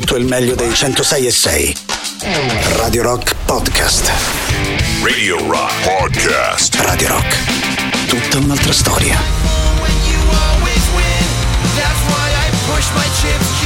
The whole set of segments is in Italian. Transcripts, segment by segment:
tutto il meglio dei 106 e 6. Radio Rock Podcast. Radio Rock Podcast. Radio Rock. Tutta un'altra storia. push my chips, GG all in.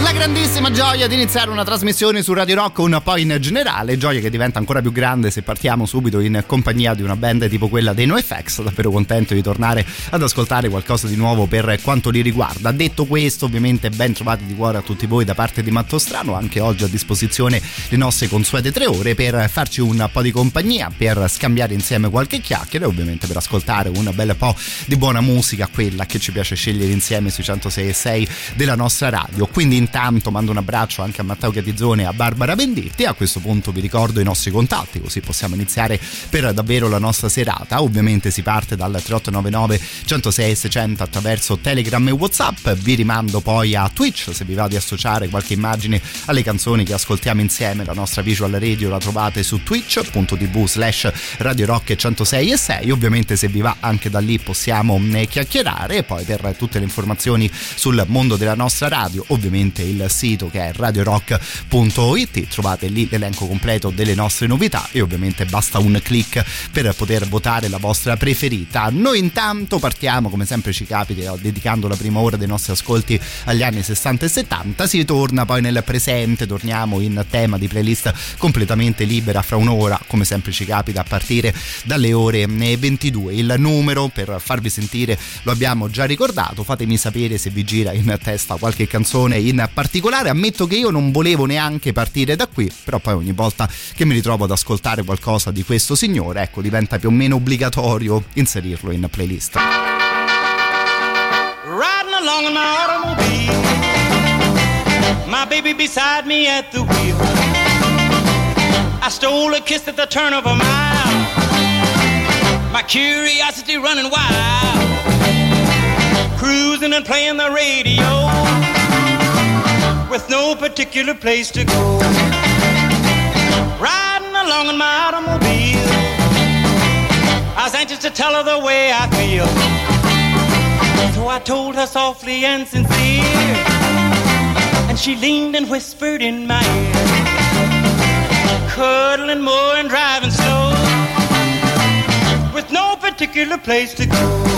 La grandissima gioia di iniziare una trasmissione su Radio Rock, un po' in generale, gioia che diventa ancora più grande se partiamo subito in compagnia di una band tipo quella dei NoFX, davvero contento di tornare ad ascoltare qualcosa di nuovo per quanto li riguarda. Detto questo, ovviamente ben trovati di cuore a tutti voi da parte di Matto Strano, anche oggi a disposizione le nostre consuete tre ore per farci un po' di compagnia, per scambiare insieme qualche chiacchiera e ovviamente per ascoltare un bel po' di buona musica, quella che ci piace scegliere insieme sui 106 e 6 della nostra radio. Quindi intanto mando un abbraccio anche a Matteo Catizzone e a Barbara Venditti. A questo punto vi ricordo i nostri contatti, così possiamo iniziare per davvero la nostra serata. Ovviamente si parte dal 3899 106 600 attraverso Telegram e WhatsApp. Vi rimando poi a Twitch se vi va di associare qualche immagine alle canzoni che ascoltiamo insieme. La nostra visual radio la trovate su twitch.tv slash Radio Rock 106 e 6. Ovviamente se vi va anche da lì possiamo eh, chiacchierare e poi per tutte le informazioni sul mondo della nostra radio, ovviamente ovviamente il sito che è radiorock.it, trovate lì l'elenco completo delle nostre novità e ovviamente basta un clic per poter votare la vostra preferita. Noi intanto partiamo come sempre ci capita dedicando la prima ora dei nostri ascolti agli anni 60 e 70, si torna poi nel presente, torniamo in tema di playlist completamente libera fra un'ora, come sempre ci capita a partire dalle ore 22. Il numero per farvi sentire lo abbiamo già ricordato, fatemi sapere se vi gira in testa qualche canzone in particolare. Ammetto che io non volevo neanche partire da qui, però poi ogni volta che mi ritrovo ad ascoltare qualcosa di questo signore, ecco, diventa più o meno obbligatorio inserirlo in playlist. Riding along in my automobile, my baby beside me at the wheel. I stole a kiss at the turn of a mile, my curiosity running wild, cruising and playing the radio. With no particular place to go. Riding along in my automobile, I was anxious to tell her the way I feel. So I told her softly and sincere, and she leaned and whispered in my ear, cuddling more and driving slow, with no particular place to go.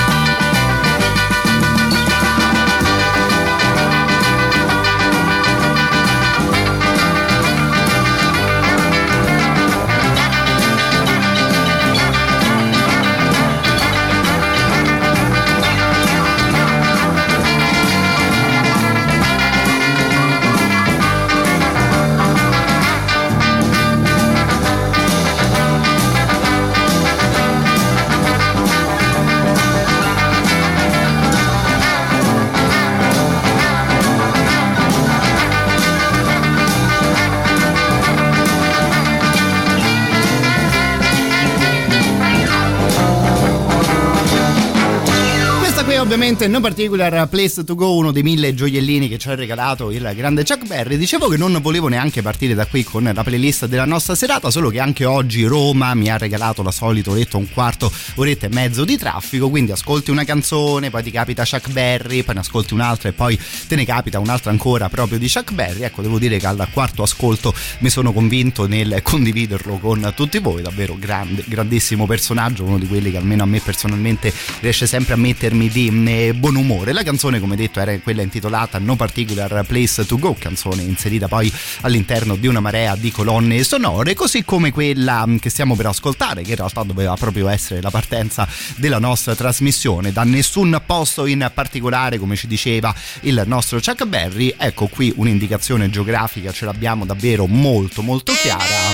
Ovviamente No Particular Place to Go, uno dei mille gioiellini che ci ha regalato il grande Chuck Berry. Dicevo che non volevo neanche partire da qui con la playlist della nostra serata, solo che anche oggi Roma mi ha regalato la solita oretta, un quarto, oretta e mezzo di traffico, quindi ascolti una canzone, poi ti capita Chuck Berry, poi ne ascolti un'altra e poi te ne capita un'altra ancora proprio di Chuck Berry. Ecco, devo dire che al quarto ascolto mi sono convinto nel condividerlo con tutti voi, davvero grande, grandissimo personaggio, uno di quelli che almeno a me personalmente riesce sempre a mettermi di eh, buon umore. La canzone, come detto, era quella intitolata No Particular Place to Go, canzone inserita poi all'interno di una marea di colonne sonore, così come quella mm, che stiamo per ascoltare, che in realtà doveva proprio essere la partenza della nostra trasmissione, da nessun posto in particolare, come ci diceva il nostro Chuck Berry. Ecco qui un'indicazione geografica, ce l'abbiamo davvero molto molto chiara.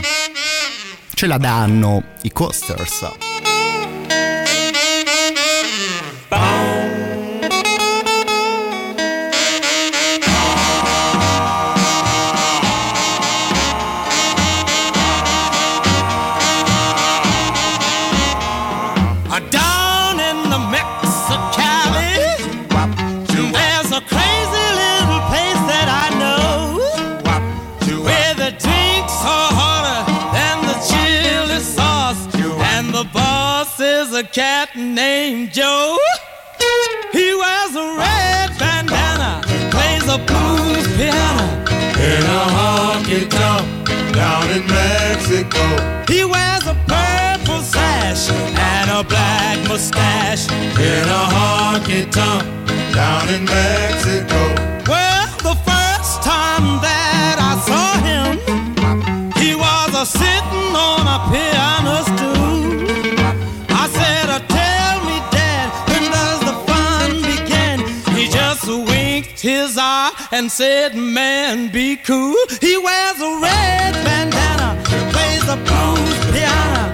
Ce la danno i coasters. A cat named Joe. He wears a red bandana, plays a blues piano in a honky tonk down in Mexico. He wears a purple sash and a black mustache. In a honky tonk down in Mexico. Well, the first time that I saw him, he was a sitting on a piano stool. His eye and said, "Man, be cool." He wears a red bandana, plays the blues piano.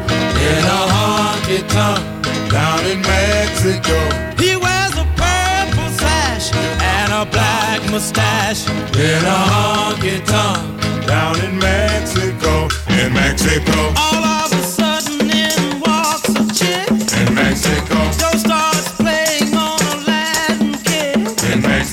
In a honky tonk down in Mexico. He wears a purple sash and a black mustache. In a honky tonk down in Mexico. In Mexico. All of a sudden in walks a chick. In Mexico.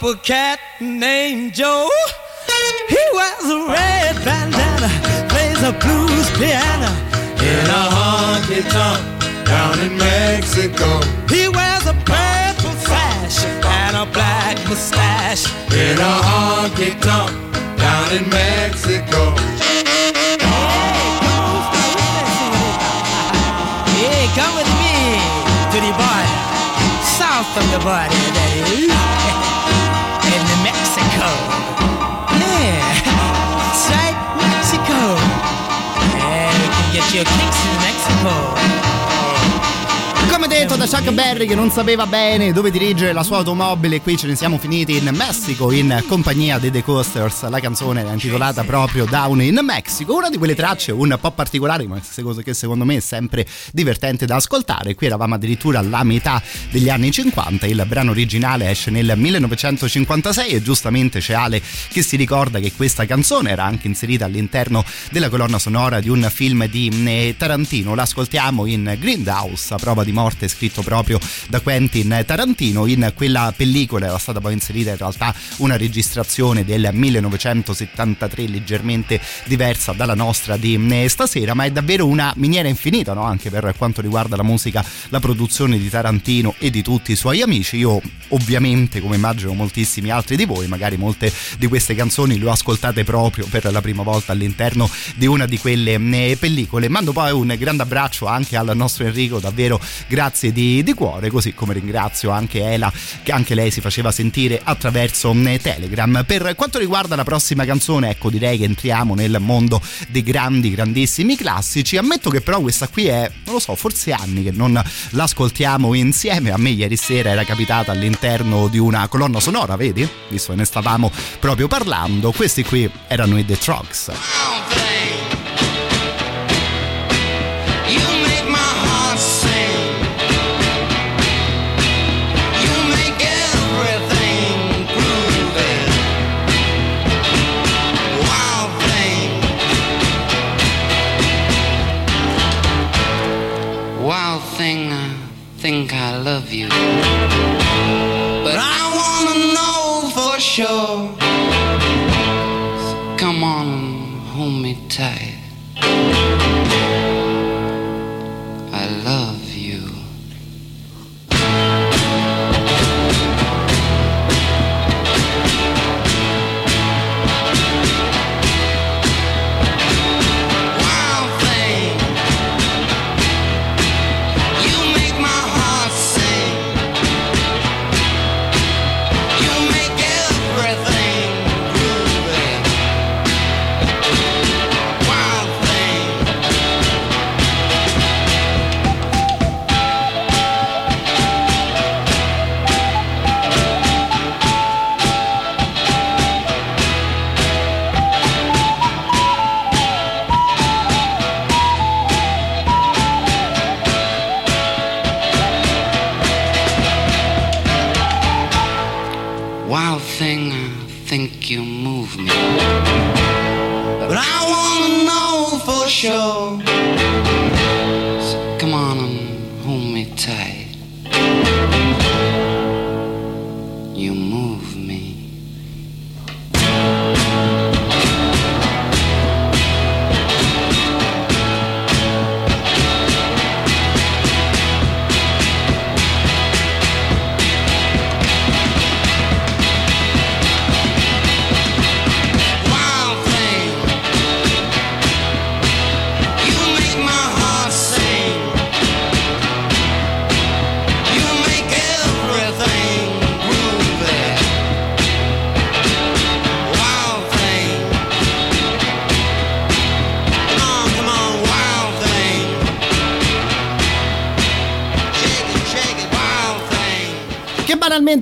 up a cat named Joe. He wears a red bandana, plays a blues piano. In a honky tonk down in Mexico. He wears a purple sash and a black mustache. In a honky tonk down in Mexico. Hey, come with me to the border, south of the border, that is, Mexico. Yeah, that's right, Mexico. Yeah, you can get your kicks in Mexico. Come detto da Chuck Berry che non sapeva bene dove dirigere la sua automobile, qui ce ne siamo finiti in Messico in compagnia dei The Coasters. La canzone era intitolata proprio Down in Mexico, una di quelle tracce un po' particolari, ma che secondo me è sempre divertente da ascoltare. Qui eravamo addirittura alla metà degli anni 50, il brano originale esce nel 1956 e giustamente c'è Ale che si ricorda che questa canzone era anche inserita all'interno della colonna sonora di un film di eh, Tarantino. L'ascoltiamo in Grindhouse, a prova di morte scritto proprio da Quentin Tarantino. In quella pellicola era stata poi inserita in realtà una registrazione del 1973 leggermente diversa dalla nostra di stasera, ma è davvero una miniera infinita no? anche per quanto riguarda la musica, la produzione di Tarantino e di tutti i suoi amici. Io ovviamente, come immagino moltissimi altri di voi, magari molte di queste canzoni le ho ascoltate proprio per la prima volta all'interno di una di quelle eh, pellicole. Mando poi un grande abbraccio anche al nostro Enrico, davvero grazie di di, di cuore, così come ringrazio anche Ela che anche lei si faceva sentire attraverso mm, Telegram. Per quanto riguarda la prossima canzone, ecco direi che entriamo nel mondo dei grandi, grandissimi classici. Ammetto che però questa qui è, non lo so, forse anni che non l'ascoltiamo insieme. A me ieri sera era capitata all'interno di una colonna sonora, vedi? Visto che ne stavamo proprio parlando. Questi qui erano i The Trucks.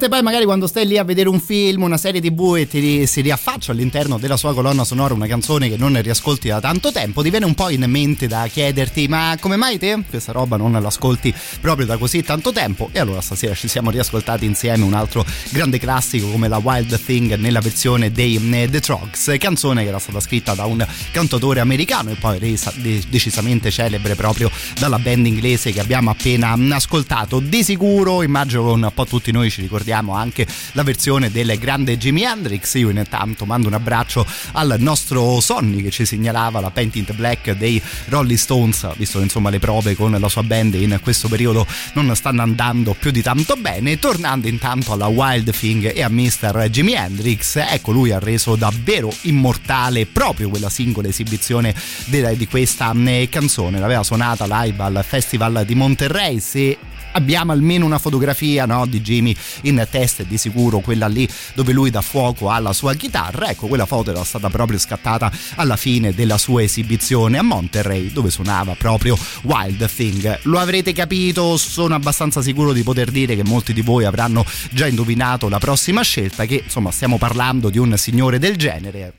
Banalmente poi magari quando stai lì a vedere un film, una serie tv e ti si riaffaccia all'interno della sua colonna sonora una canzone che non riascolti da tanto tempo, ti viene un po' in mente da chiederti ma come mai te questa roba non l'ascolti proprio da così tanto tempo? E allora stasera ci siamo riascoltati insieme un altro grande classico come la Wild Thing nella versione dei eh, The Trogs, canzone che era stata scritta da un cantatore americano e poi resa de- decisamente celebre proprio dalla band inglese che abbiamo appena ascoltato. Di sicuro immagino che un po' tutti noi ci ricordiamo anche la versione del grande Jimi Hendrix. Io intanto mando un abbraccio al nostro Sonny che ci segnalava la Painted Black dei Rolling Stones, visto che insomma le prove con la sua band in questo periodo non stanno andando più di tanto bene. Tornando intanto alla Wild Thing e a Mr. Jimi Hendrix, ecco lui ha reso davvero immortale proprio quella singola esibizione di questa mm, canzone. L'aveva suonata live al Festival di Monterrey. Se abbiamo almeno una fotografia no, di Jimmy in testa e di sicuro quella lì dove lui dà fuoco alla sua chitarra. Ecco quella foto era stata proprio scattata alla fine della sua esibizione a Monterrey dove suonava proprio Wild Thing. Lo avrete capito sono abbastanza sicuro di poter dire che molti di voi avranno già indovinato la prossima scelta che insomma stiamo parlando di un signore del genere.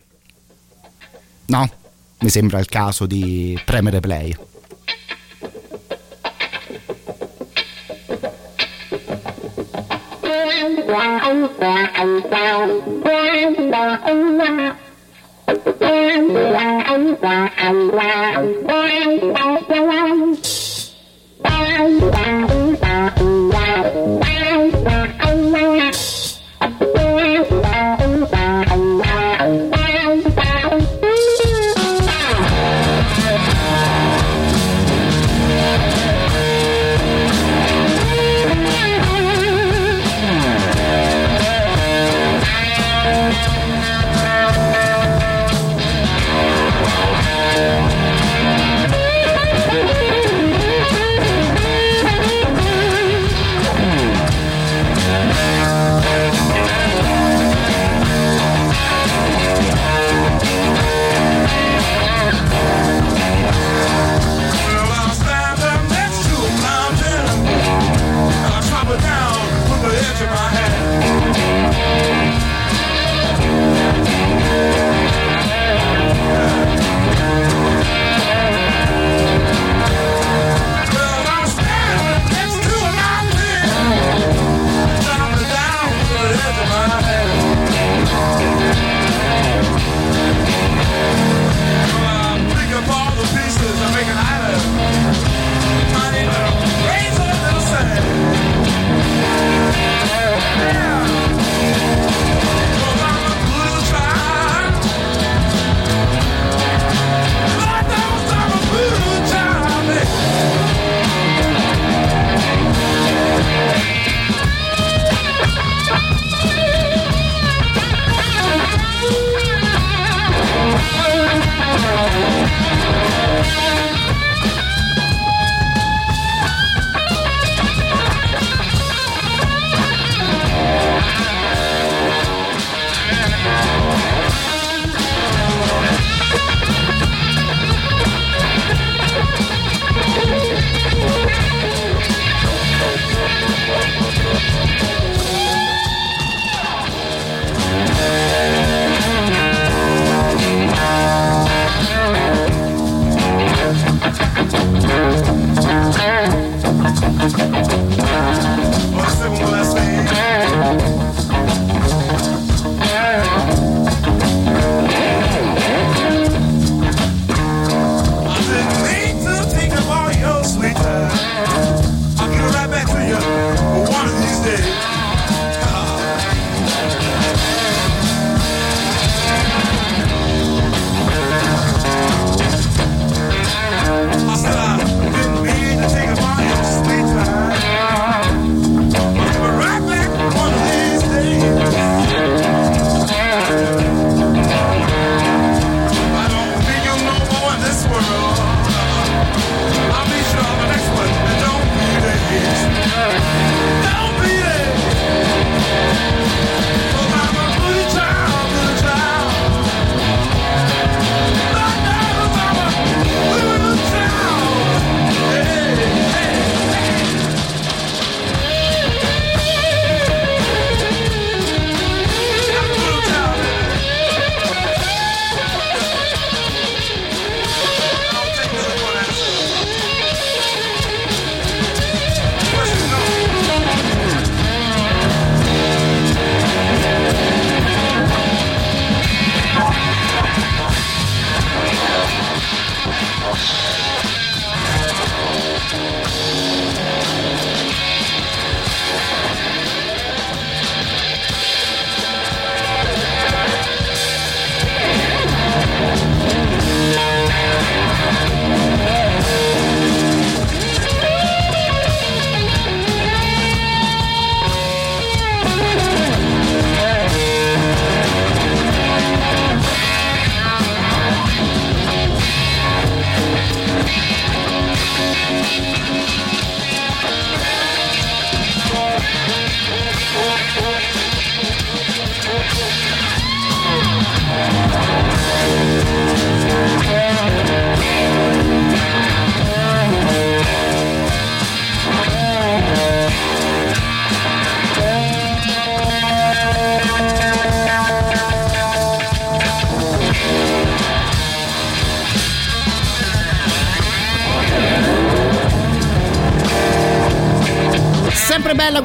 No? mi sembra il caso di premere play Bye.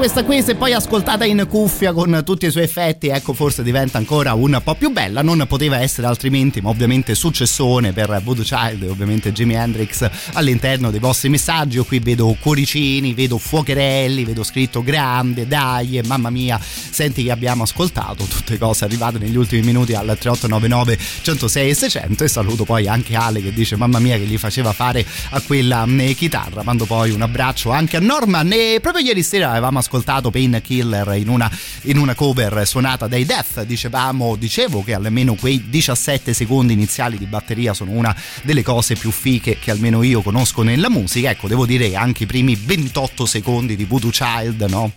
Questa qui, se poi ascoltata in cuffia con tutti i suoi effetti, ecco forse diventa ancora un po' più bella, non poteva essere altrimenti, ma ovviamente successone per Voodoo Child e ovviamente Jimi Hendrix all'interno dei vostri messaggi. Io qui vedo cuoricini, vedo fuocherelli, vedo scritto grande, dai, mamma mia, senti che abbiamo ascoltato tutte cose arrivate negli ultimi minuti al 3899 106 e 600 e saluto poi anche Ale che dice mamma mia che gli faceva fare a quella eh, chitarra, mando poi un abbraccio anche a Norman e proprio ieri sera avevamo ascoltato Painkiller in una, in una cover suonata dai Death, dicevamo, dicevo che almeno quei 17 secondi iniziali di batteria sono una delle cose più fiche che almeno io conosco nella musica, ecco devo dire che anche i primi 28 secondi di Voodoo Child, no?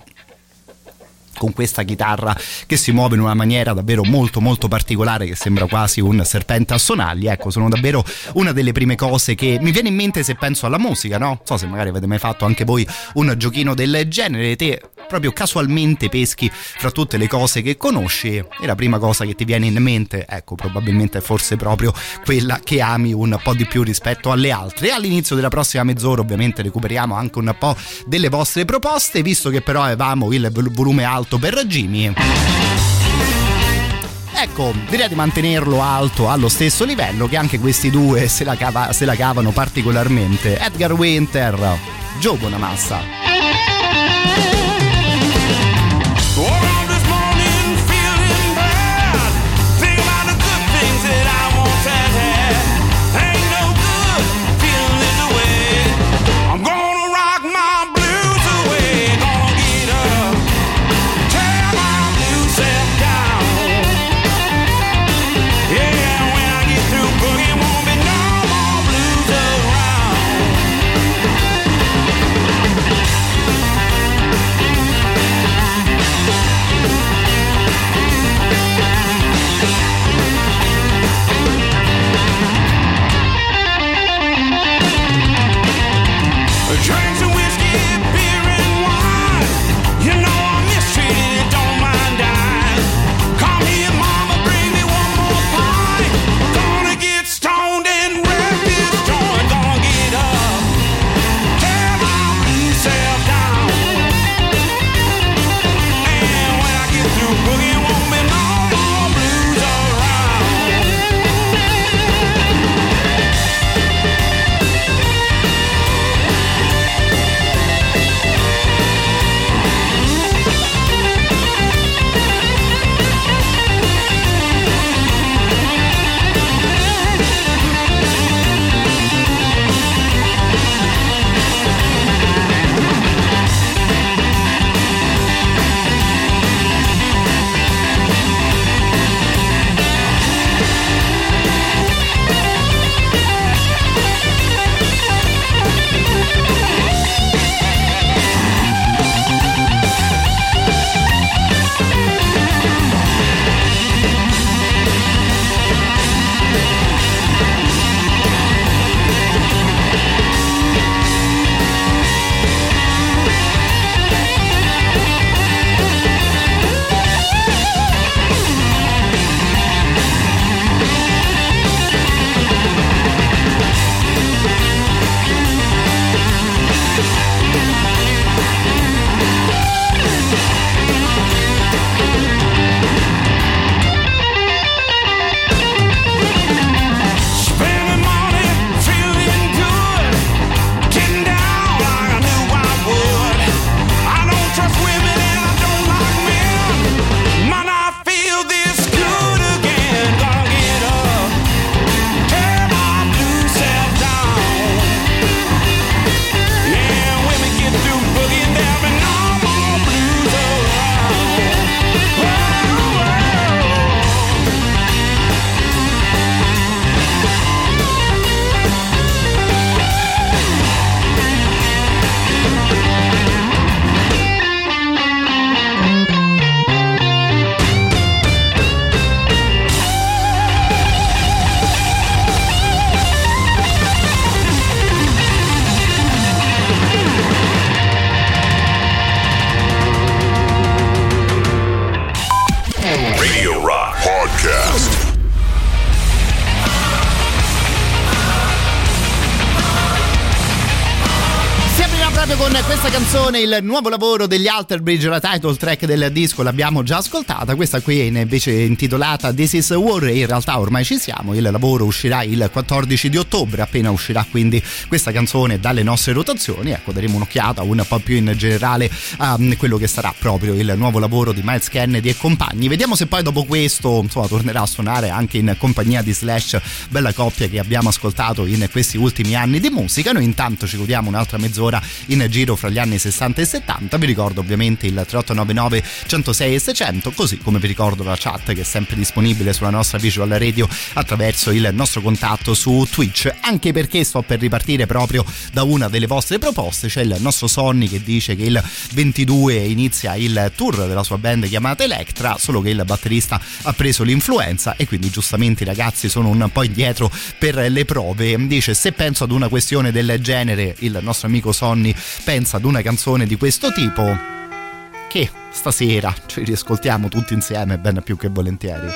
Con questa chitarra che si muove in una maniera davvero molto molto particolare che sembra quasi un serpente a sonagli. Ecco sono davvero una delle prime cose che mi viene in mente se penso alla musica no? so se magari avete mai fatto anche voi un giochino del genere. Te proprio casualmente peschi fra tutte le cose che conosci e la prima cosa che ti viene in mente ecco probabilmente è forse proprio quella che ami un po' di più rispetto alle altre. All'inizio della prossima mezz'ora ovviamente recuperiamo anche un po' delle vostre proposte visto che però avevamo il volume alto per Jimmy. Ecco, direi di mantenerlo alto allo stesso livello che anche questi due se la, cava, se la cavano particolarmente. Edgar Winter, Joe Bonamassa. Canzone il nuovo lavoro degli Alter Bridge, la title track del disco l'abbiamo già ascoltata, questa qui è invece intitolata This is War. In realtà ormai ci siamo, il lavoro uscirà il 14 di ottobre, appena uscirà quindi questa canzone dalle nostre rotazioni, ecco daremo un'occhiata un po' più in generale a quello che sarà proprio il nuovo lavoro di Miles Kennedy e compagni. Vediamo se poi dopo questo insomma tornerà a suonare anche in compagnia di Slash, bella coppia che abbiamo ascoltato in questi ultimi anni di musica. Noi intanto ci godiamo un'altra mezz'ora in giro fra gli anni 60 e 70. Vi ricordo ovviamente il 3899 106 e 600, così come vi ricordo la chat che è sempre disponibile sulla nostra visual radio attraverso il nostro contatto su Twitch. Anche perché sto per ripartire proprio da una delle vostre proposte. C'è il nostro Sonny che dice che il 22 inizia il tour della sua band chiamata Electra, solo che il batterista ha preso l'influenza e quindi giustamente i ragazzi sono un po' indietro per le prove. Dice se penso ad una questione del genere, il nostro amico Sonny pensa ad una canzone di questo tipo che stasera ci riascoltiamo tutti insieme ben più che volentieri.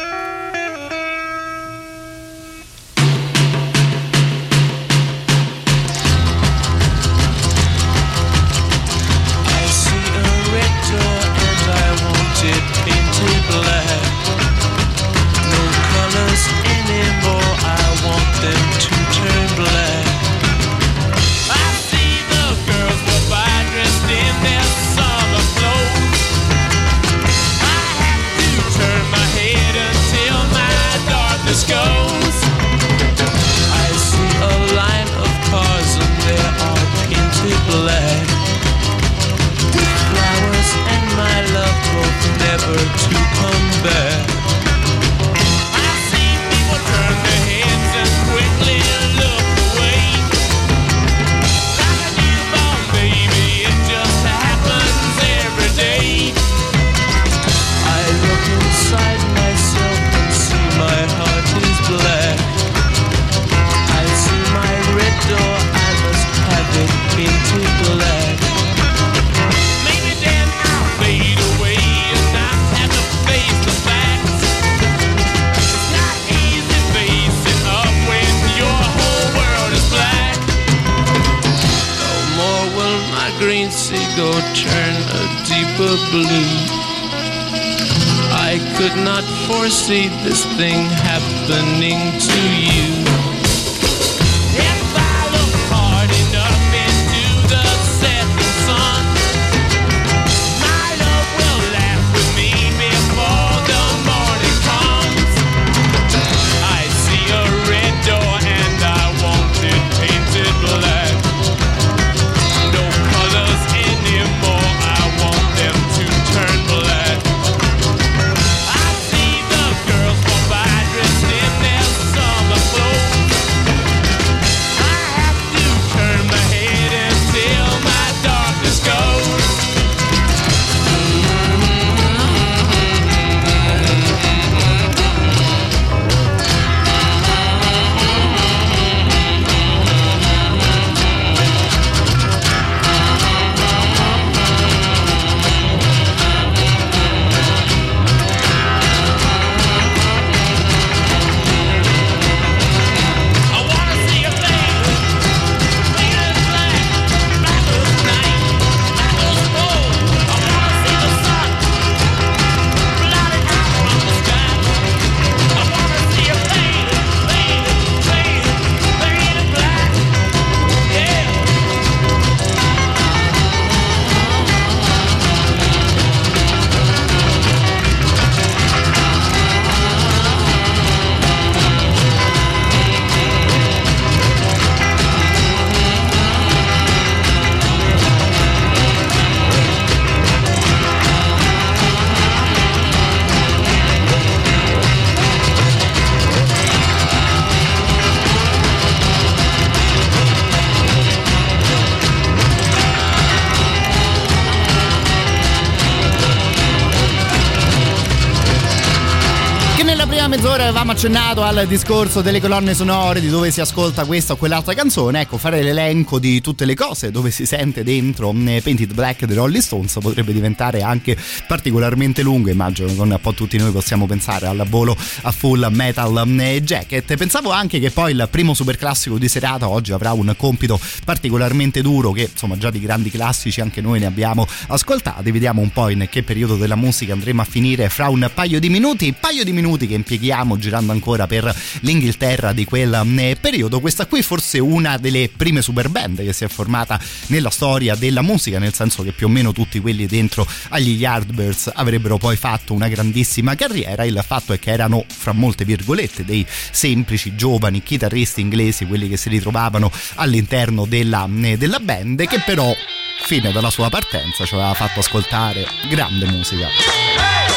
Mezz'ora accennato al discorso delle colonne sonore, di dove si ascolta questa o quell'altra canzone, ecco, fare l'elenco di tutte le cose dove si sente dentro eh, Painted Black dei Rolling Stones potrebbe diventare anche particolarmente lungo, immagino che un po' tutti noi possiamo pensare al volo a full metal eh, jacket. Pensavo anche che poi il primo super classico di serata oggi avrà un compito particolarmente duro che insomma già di grandi classici anche noi ne abbiamo ascoltati, vediamo un po' in che periodo della musica andremo a finire fra un paio di minuti, paio di minuti che impieghiamo girando ancora per l'Inghilterra di quel eh, periodo. Questa qui forse una delle prime super band che si è formata nella storia della musica, nel senso che più o meno tutti quelli dentro agli Yardbirds avrebbero poi fatto una grandissima carriera. Il fatto è che erano, fra molte virgolette, dei semplici giovani chitarristi inglesi, quelli che si ritrovavano all'interno della, eh, della band, che però fine della sua partenza ci aveva fatto ascoltare grande musica.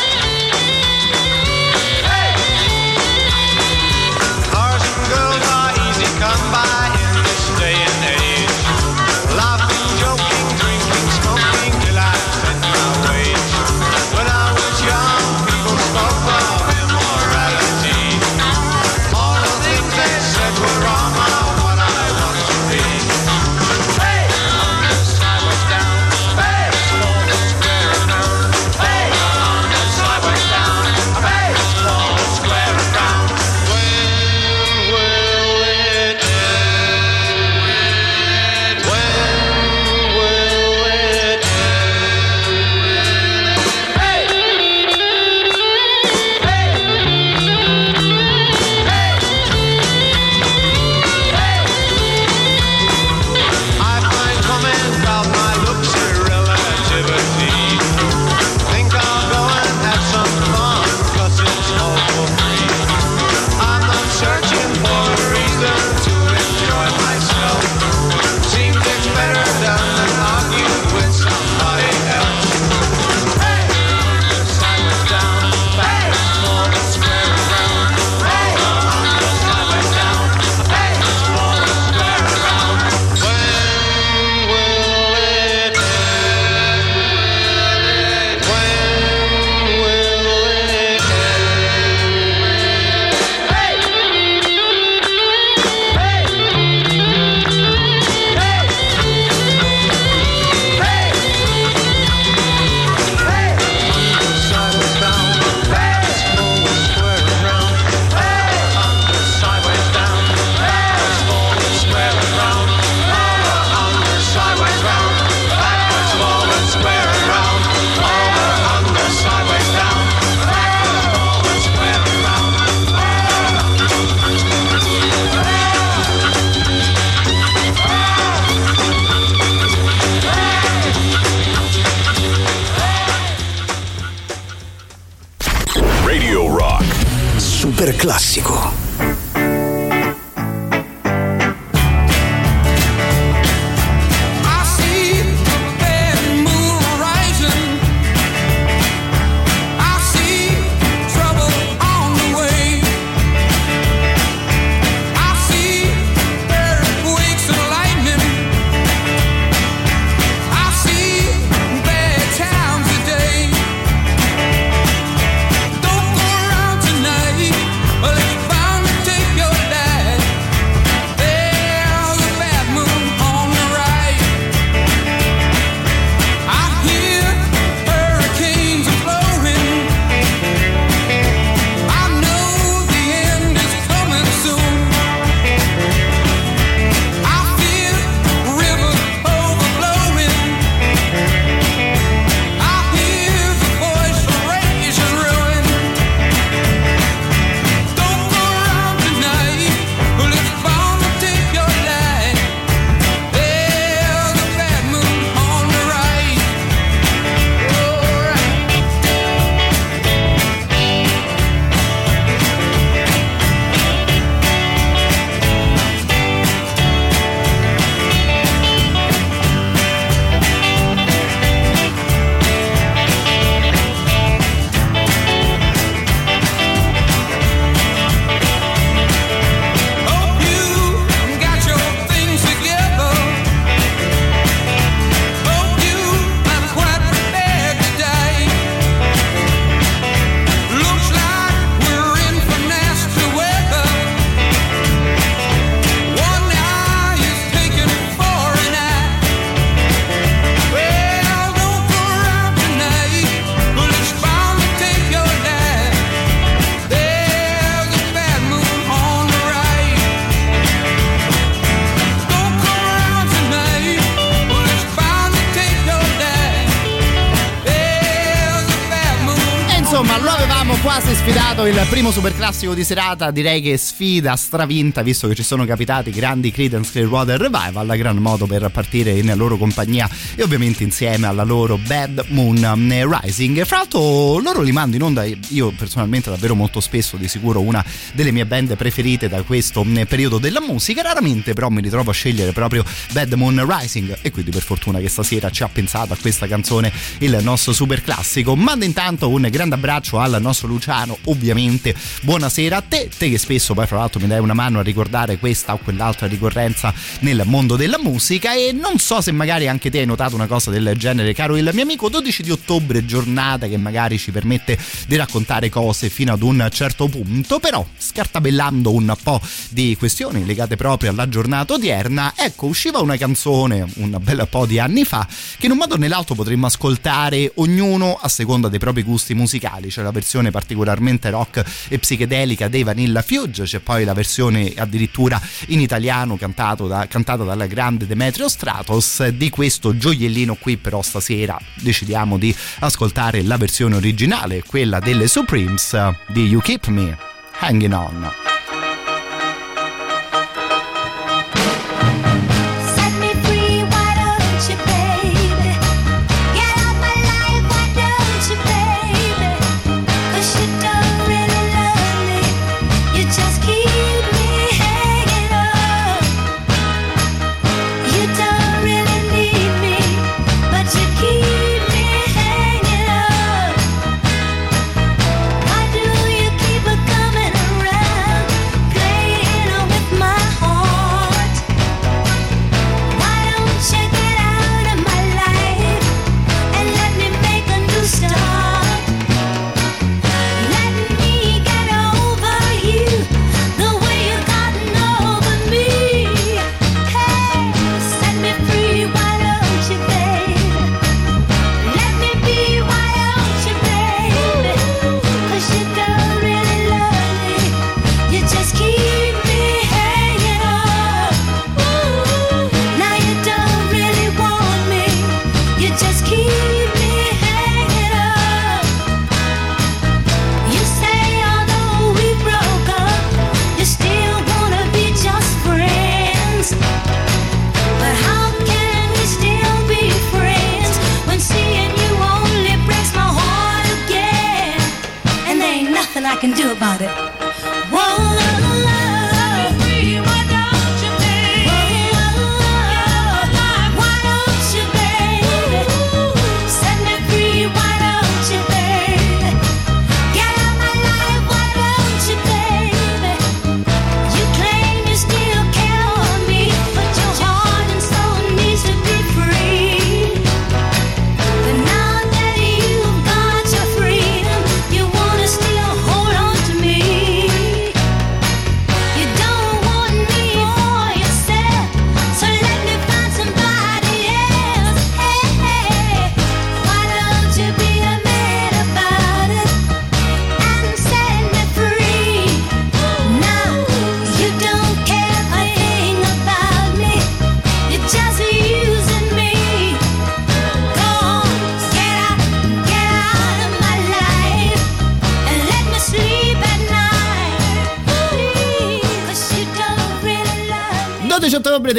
Well, il primo super classico di serata, direi che sfida stravinta visto che ci sono capitati grandi Creedence Clearwater Revival, gran modo per partire in loro compagnia e ovviamente insieme alla loro Bad Moon Rising. Fra l'altro loro li mando in onda io personalmente davvero molto spesso, di sicuro una delle mie band preferite da questo periodo della musica, raramente però mi ritrovo a scegliere proprio Bad Moon Rising e quindi per fortuna che stasera ci ha pensato a questa canzone il nostro super classico. Mando intanto un grande abbraccio al nostro Luciano, ovviamente buonasera a te, te che spesso poi fra l'altro mi dai una mano a ricordare questa o quell'altra ricorrenza nel mondo della musica e non so se magari anche te hai notato una cosa del genere, caro il mio amico, 12 di ottobre, giornata che magari ci permette di raccontare cose fino ad un certo punto, però scartabellando un po' di questioni legate proprio alla giornata odierna, ecco, usciva una canzone un bel po' di anni fa che in un modo o nell'altro potremmo ascoltare ognuno a seconda dei propri gusti musicali, c'è la versione particolarmente rock e psichedelica dei Vanilla Fuge, c'è poi la versione addirittura in italiano da, cantata dalla grande Demetrio Stratos. Di questo gioiellino qui però stasera decidiamo di ascoltare la versione originale, quella delle Supremes di You Keep Me Hanging On.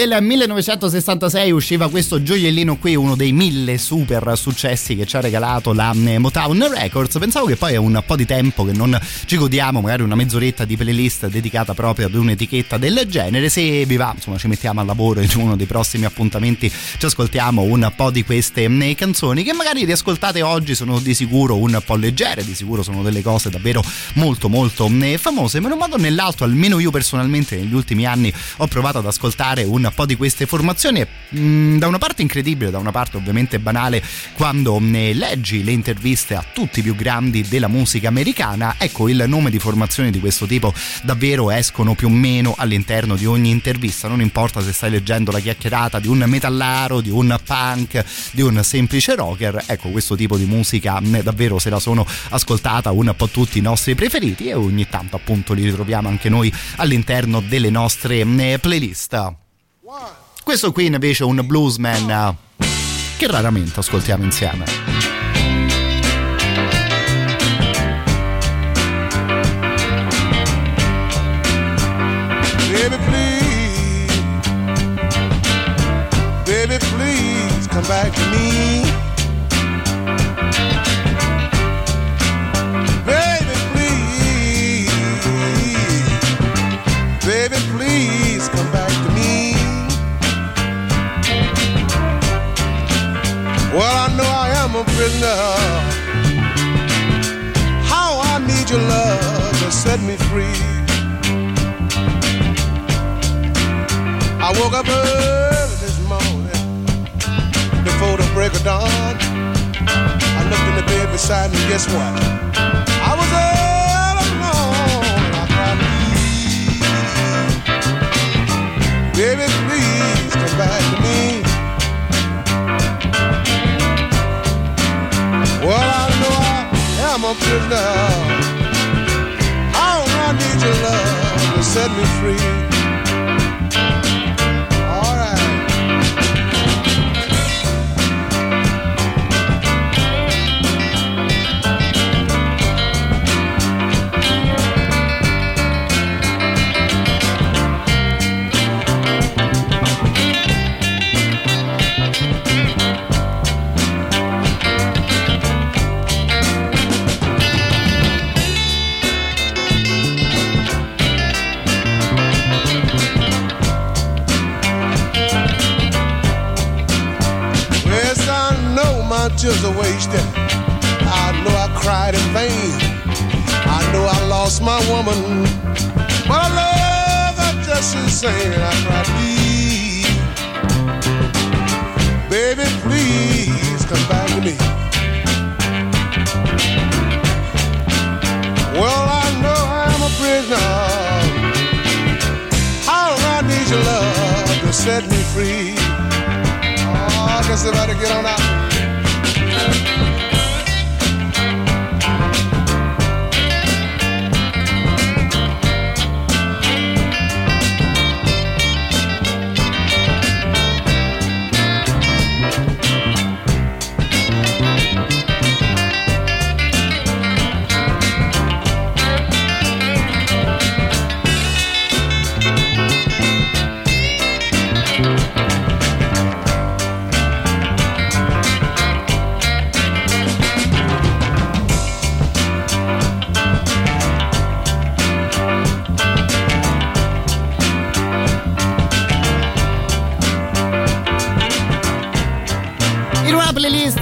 Del 1966 usciva questo gioiellino qui, uno dei mille super successi che ci ha regalato la eh, Motown Records. Pensavo che poi è un po' di tempo che non ci godiamo magari una mezz'oretta di playlist dedicata proprio ad un'etichetta del genere. Se vi va, insomma, ci mettiamo al lavoro in uno dei prossimi appuntamenti ci ascoltiamo un po' di queste eh, canzoni che magari riascoltate oggi sono di sicuro un po' leggere, di sicuro sono delle cose davvero molto molto eh, famose, ma in un modo o nell'altro, almeno io personalmente negli ultimi anni ho provato ad ascoltare un po' di queste formazioni è mm, da una parte incredibile, da una parte ovviamente banale quando ne mm, leggi le interviste a tutti i più grandi della musica americana, ecco il nome di formazioni di questo tipo davvero escono più o meno all'interno di ogni intervista, non importa se stai leggendo la chiacchierata di un metallaro, di un punk, di un semplice rocker, ecco questo tipo di musica mm, davvero se la sono ascoltata un po' tutti i nostri preferiti e ogni tanto appunto li ritroviamo anche noi all'interno delle nostre playlist. Questo qui invece è un bluesman eh, che raramente ascoltiamo insieme. Baby please Baby please come back to me prisoner. How I need your love to set me free. I woke up early this morning before the break of dawn. I looked in the bed beside me, guess what? I was all alone. I cried, baby, please come back to me. I am a prisoner. How I need your love to set me free. Tears are wasted. I know I cried in vain. I know I lost my woman. But I love her just the same. I cried, please, baby, please come back to me. Well, I know I'm a prisoner. How I need your love to set me free. Oh, better get on out.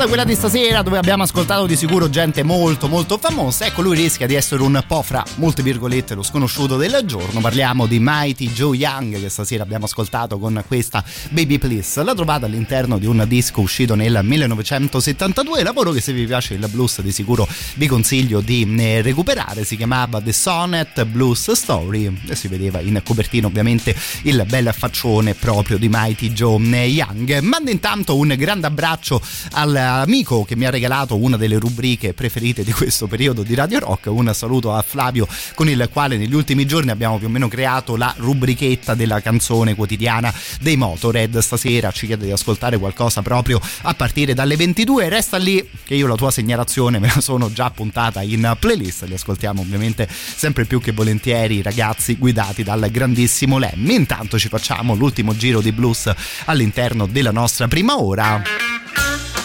Playlist, quella di stasera, dove abbiamo ascoltato di sicuro gente molto molto famosa, ecco lui rischia di essere un po' fra molte virgolette lo sconosciuto del giorno. Parliamo di Mighty Joe Young che stasera abbiamo ascoltato con questa Baby Please. La trovate all'interno di un disco uscito nel 1972, lavoro che se vi piace il blues di sicuro vi consiglio di eh, recuperare. Si chiamava The Sonnet Blues Story e si vedeva in copertina ovviamente il bel faccione proprio di Mighty Joe Young. Mando intanto un grande abbraccio all'amico che mi ha regalato una delle rubriche preferite di questo periodo di Radio Rock. Un saluto a Flavio con il quale negli ultimi giorni abbiamo più o meno creato la rubrichetta della canzone quotidiana dei Motorhead. Stasera ci chiede di ascoltare qualcosa proprio a partire dalle 22. Resta lì che io la tua segnalazione me la sono già puntata in playlist. Li ascoltiamo ovviamente sempre più che volentieri ragazzi guidati dal grandissimo Lemmy. Intanto ci facciamo l'ultimo giro di blues all'interno della nostra prima ora.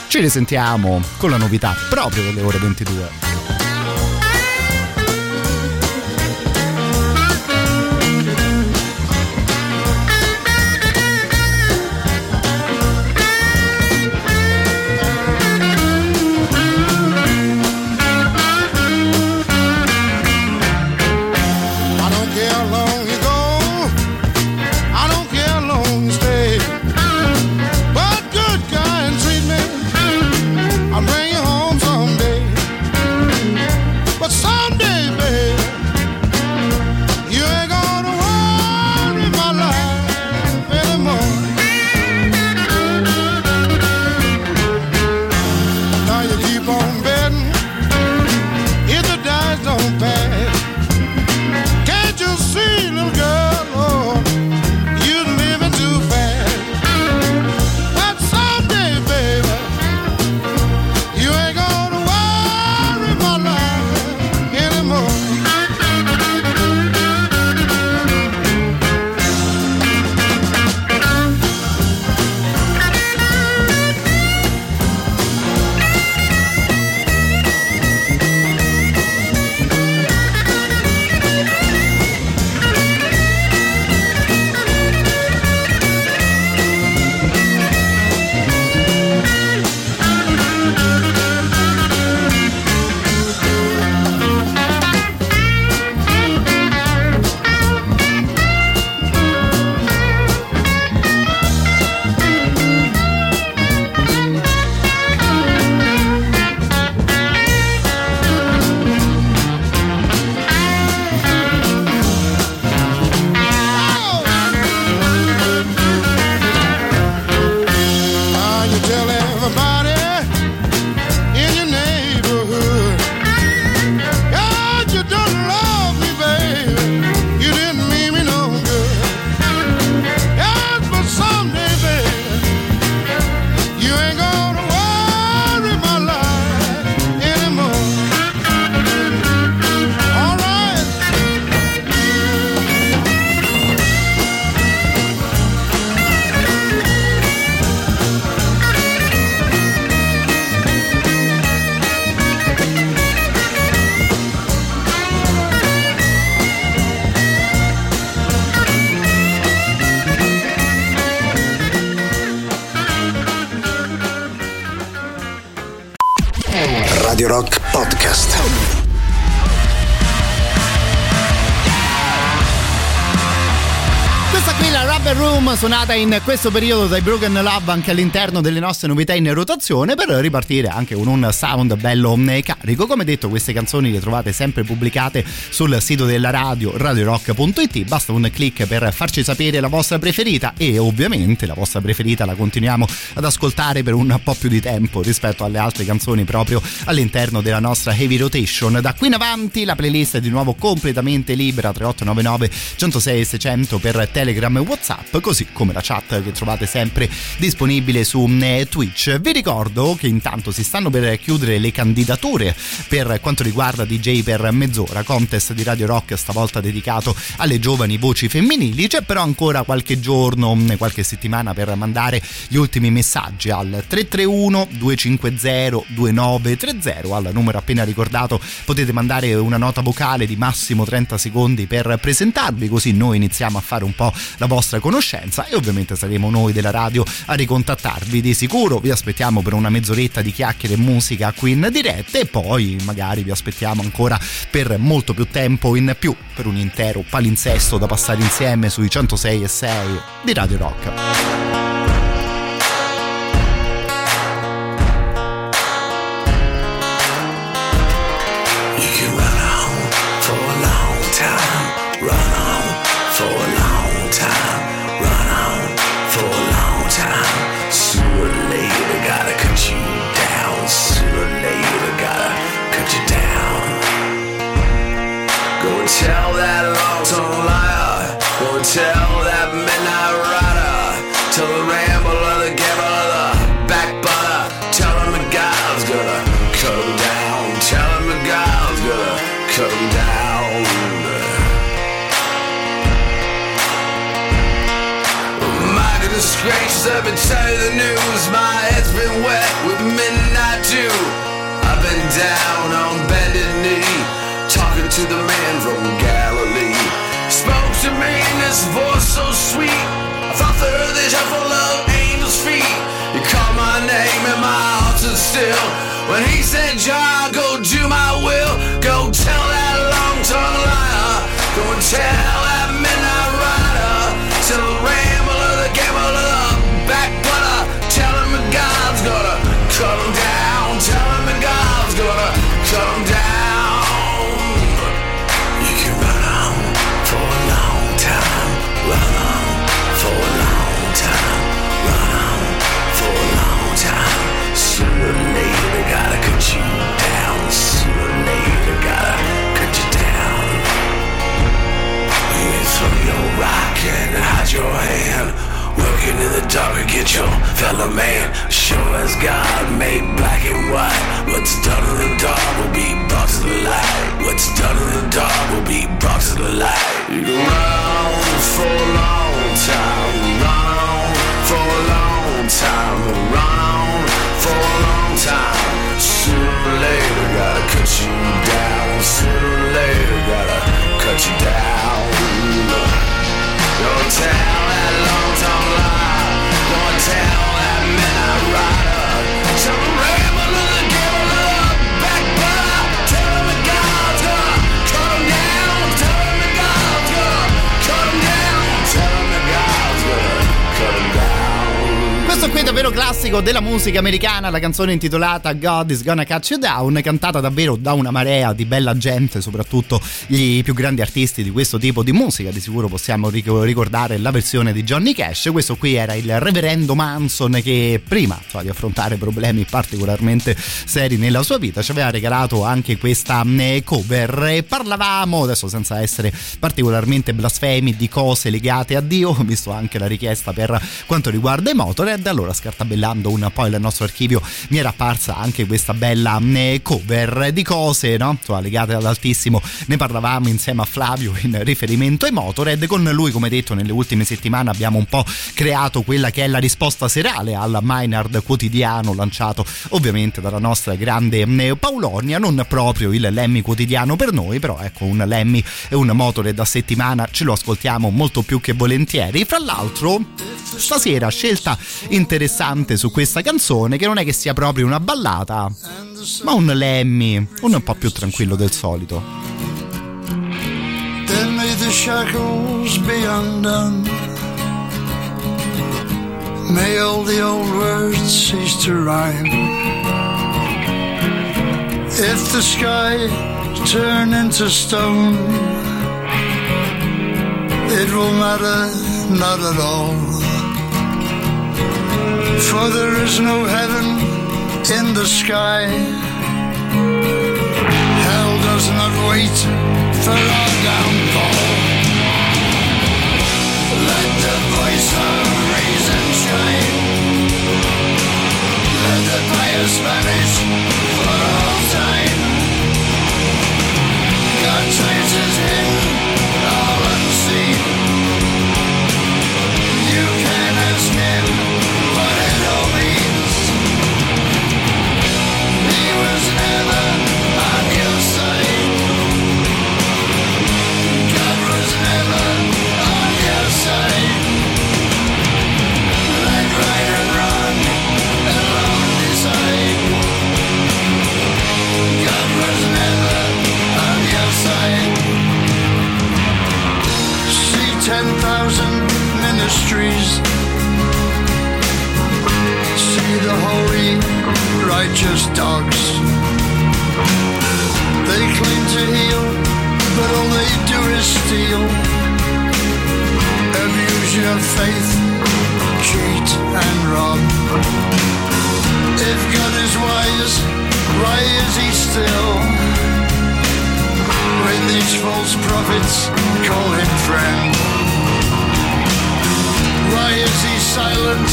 Ci risentiamo con la novità proprio delle ore 22. Suonata in questo periodo dai Broken Love anche all'interno delle nostre novità in rotazione per ripartire anche con un sound bello carico. Come detto queste canzoni le trovate sempre pubblicate sul sito della radio radiorock.it, basta un clic per farci sapere la vostra preferita e ovviamente la vostra preferita la continuiamo ad ascoltare per un po' più di tempo rispetto alle altre canzoni proprio all'interno della nostra heavy rotation. Da qui in avanti la playlist è di nuovo completamente libera 3899 106 600 per Telegram e Whatsapp, così come la chat che trovate sempre disponibile su eh, Twitch. Vi ricordo che intanto si stanno per chiudere le candidature per quanto riguarda DJ per mezz'ora, contest di Radio Rock stavolta dedicato alle giovani voci femminili. C'è però ancora qualche giorno, mm, qualche settimana per mandare gli ultimi messaggi al 331 250 2930 al numero appena ricordato. Potete mandare una nota vocale di massimo 30 secondi per presentarvi, così noi iniziamo a fare un po' la vostra conoscenza e ovviamente saremo noi della radio a ricontattarvi di sicuro. Vi aspettiamo per una mezz'oretta di chiacchiere e musica qui in diretta e poi magari vi aspettiamo ancora per molto più tempo in più per un intero palinsesto da passare insieme sui 106 e 6 di Radio Rock. Working in the dark to get your fellow man. Sure as God made black and white. What's done in the dark will be brought to the light. What's done in the dark will be brought to the light. You can run for a long time, run for a long time, run for a long time. Sooner or later, gotta cut you down. Sooner or later, gotta cut you down. Don't tell that long down Davvero classico della musica americana, la canzone intitolata God is Gonna Catch You Down, cantata davvero da una marea di bella gente, soprattutto i più grandi artisti di questo tipo di musica. Di sicuro possiamo ricordare la versione di Johnny Cash. Questo qui era il reverendo Manson che prima cioè, di affrontare problemi particolarmente seri nella sua vita ci aveva regalato anche questa eh, cover. E parlavamo, adesso senza essere particolarmente blasfemi, di cose legate a Dio, visto anche la richiesta per quanto riguarda i Motorhead allora scartabellando un po' il nostro archivio mi era apparsa anche questa bella eh, cover di cose no? Insomma, legate ad altissimo. Ne parlavamo insieme a Flavio in riferimento ai Motorhead. Con lui come detto nelle ultime settimane abbiamo un po' creato quella che è la risposta serale al Maynard quotidiano lanciato ovviamente dalla nostra grande eh, Paulonia. Non proprio il Lemmy quotidiano per noi però ecco un Lemmy e un Motorhead a settimana. Ce lo ascoltiamo molto più che volentieri. Fra l'altro stasera scelta interessante interessante su questa canzone che non è che sia proprio una ballata, ma un Lemmy, un po' più tranquillo del solito. Then may the shackles be undone. May all the old words cease to rhyme. If the sky turn into stone, it will matter not at all. For there is no heaven in the sky. Hell does not wait for our downfall. Let the voice of reason shine. Let the pious vanish for all time. God traces in all righteous dogs. They claim to heal, but all they do is steal. Abuse your faith, cheat and rob. If God is wise, why is he still? When these false prophets call him friend. Why is he silent?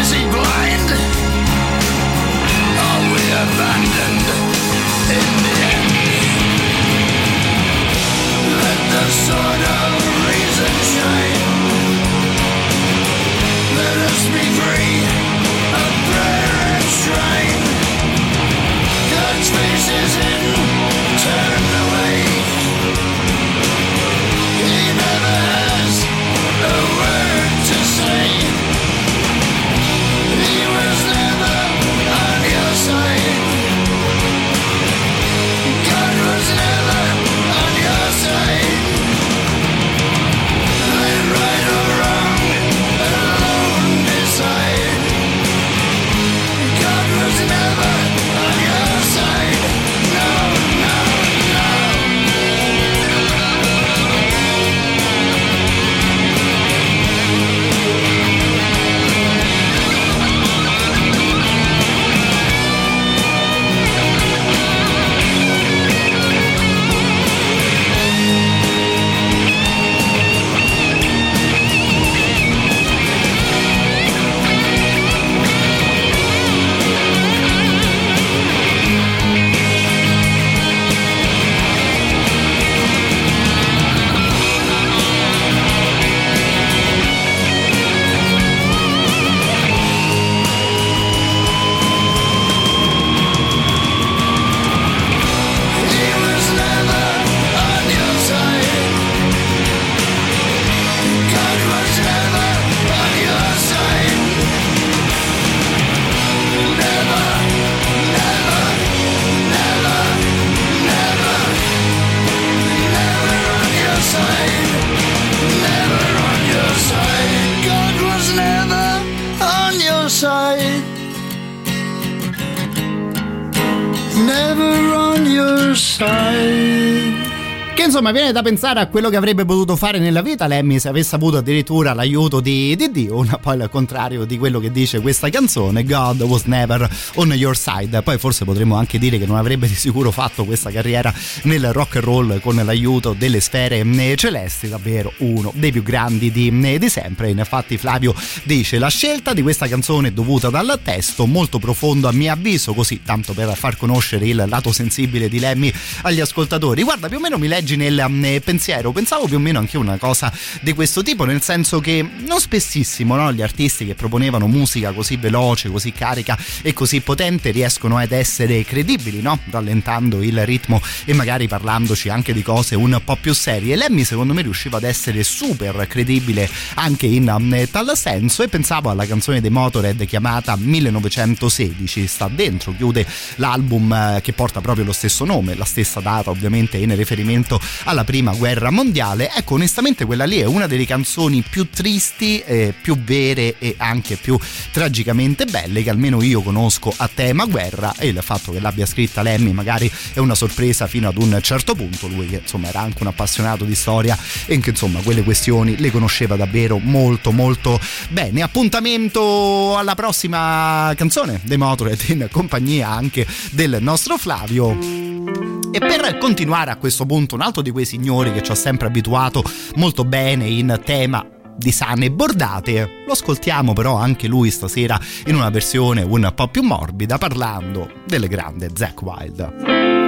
Is he blind? Abandoned in the end? Let the sword of reason shine. Let us be free of prayer and shrine. Hidden, insomma viene da pensare a quello che avrebbe potuto fare nella vita Lemmy se avesse avuto addirittura l'aiuto di, di Dio, un po' il contrario di quello che dice questa canzone, God was never on your side. Poi forse potremmo anche dire che non avrebbe di sicuro fatto questa carriera nel rock and roll con l'aiuto delle sfere eh, celesti, davvero uno dei più grandi di, eh, di sempre. Infatti Flavio dice la scelta di questa canzone è dovuta dal testo molto profondo a mio avviso, così tanto per far conoscere il lato sensibile di Lemmy agli ascoltatori. Guarda, più o meno mi leggi nel mm, pensiero. Pensavo più o meno anche una cosa di questo tipo, nel senso che non spessissimo no, gli artisti che proponevano musica così veloce, così carica e così potente riescono ad essere credibili, no? rallentando il ritmo e magari parlandoci anche di cose un po' più serie. Lemmy secondo me riusciva ad essere super credibile anche in um, tal senso e pensavo alla canzone dei Motorhead chiamata 1916, sta dentro, chiude l'album eh, che porta proprio lo stesso nome, la stessa data ovviamente in riferimento alla prima guerra mondiale. Ecco, onestamente quella lì è una delle canzoni più tristi, eh, più vere e anche più tragicamente belle che almeno io conosco a tema guerra e il fatto che l'abbia scritta Lemmy magari è una sorpresa fino ad un certo punto, lui che insomma era anche un appassionato di storia e che insomma quelle questioni le conosceva davvero molto molto bene. Appuntamento alla prossima canzone dei Motorhead in compagnia anche del nostro Flavio. E per continuare a questo punto, un altro di quei signori che ci ha sempre abituato molto bene in tema di sane bordate. Lo ascoltiamo però anche lui stasera in una versione un po' più morbida parlando del grande Zack Wild.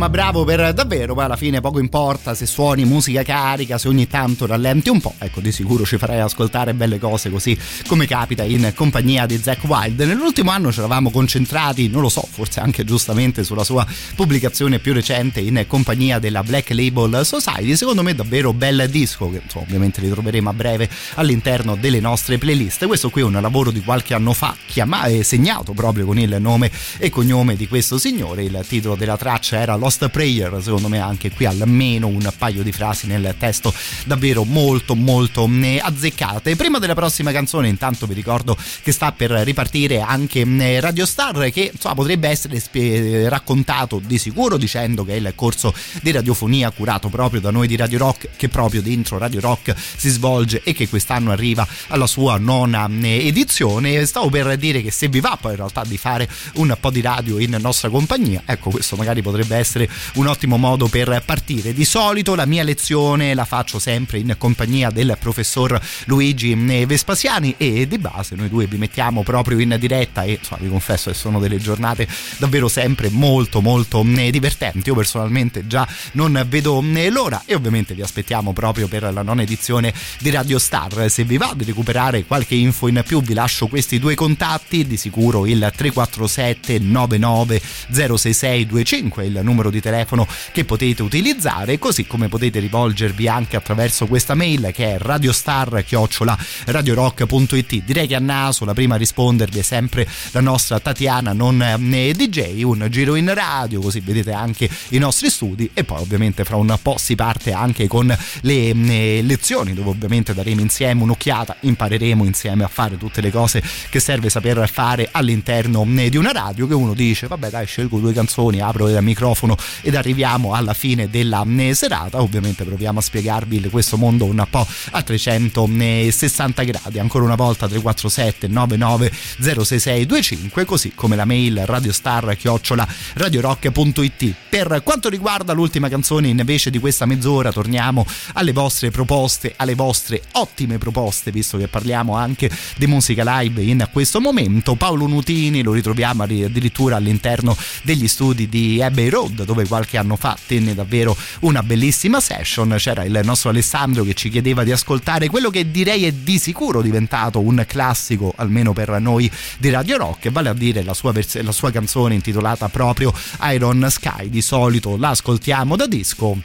Sei bravo, ma bravo per davvero, poi alla fine poco importa se suoni musica carica, se ogni tanto rallenti un po', ecco di sicuro ci farai ascoltare belle cose così come capita in compagnia di Zack Wild. Nell'ultimo anno ci eravamo concentrati, non lo so, forse anche giustamente sulla sua pubblicazione più recente in compagnia della Black Label Society, secondo me davvero bel disco che insomma, ovviamente ritroveremo a breve all'interno delle nostre playlist. Questo qui è un lavoro di qualche anno fa, chiamato, segnato proprio con il nome e cognome di questo signore, il titolo della traccia era Lost Prayer, secondo me anche qui almeno un paio di frasi nel testo davvero molto molto mm, azzeccate. Prima della prossima canzone intanto vi ricordo che sta per ripartire anche mm, Radio Star che insomma, potrebbe essere raccontato di sicuro dicendo che è il corso di radiofonia curato proprio da noi di Radio Rock che proprio dentro Radio Rock si svolge e che quest'anno arriva alla sua nona mm, edizione. Stavo per dire che se vi va poi in realtà di fare un po' di radio in nostra compagnia, ecco questo magari potrebbe essere un ottimo modo per partire. Di solito la mia lezione la faccio sempre in compagnia del professor Luigi Vespasiani e di base noi due vi mettiamo proprio in diretta e insomma, vi confesso che sono delle giornate davvero sempre molto molto divertenti. Io personalmente già non vedo l'ora e ovviamente vi aspettiamo proprio per la nona edizione di Radio Star. Se vi va di recuperare qualche info in più vi lascio questi due contatti, di sicuro il 347 99 066 25 è il numero di telefono che potete utilizzare, così come potete rivolgervi anche attraverso questa mail che è radiostar-radiorock.it. Direi che a naso la prima a rispondervi è sempre la nostra Tatiana, non DJ, un giro in radio, così vedete anche i nostri studi e poi ovviamente fra un po' si parte anche con le lezioni dove ovviamente daremo insieme un'occhiata, impareremo insieme a fare tutte le cose che serve saper fare all'interno di una radio che uno dice vabbè dai scelgo due canzoni, apro il microfono ed arriviamo alla fine della serata. Ovviamente proviamo a spiegarvi questo mondo un po' a 360 gradi. Ancora una volta 347 99 06625, così come la mail radiostar chiocciola radiorock.it. Per quanto riguarda l'ultima canzone invece di questa mezz'ora, torniamo alle vostre proposte, alle vostre ottime proposte, visto che parliamo anche di musica live in questo momento. Paolo Nutini lo ritroviamo addirittura all'interno degli studi di Abbey Road, dove qualche anno fa tenne davvero una bellissima session. C'era il nostro Alessandro che ci chiedeva di ascoltare quello che direi è di sicuro diventato un classico, almeno per noi di Radio Rock, vale a dire la sua, vers- la sua canzone intitolata proprio Iron Sky. Di solito la ascoltiamo da disco.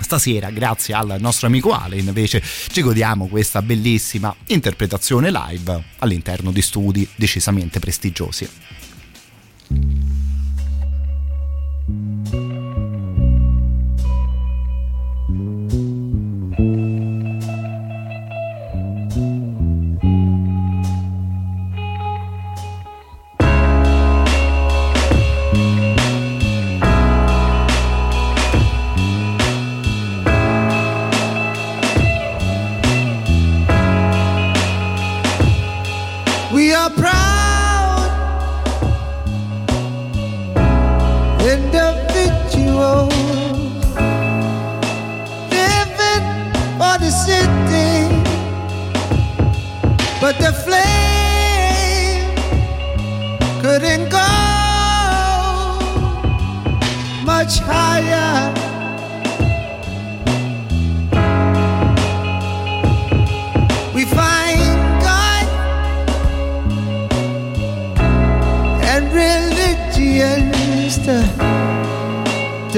Stasera, grazie al nostro amico Ale, invece ci godiamo questa bellissima interpretazione live all'interno di studi decisamente prestigiosi.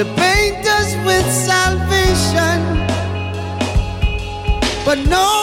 To paint us with salvation. But no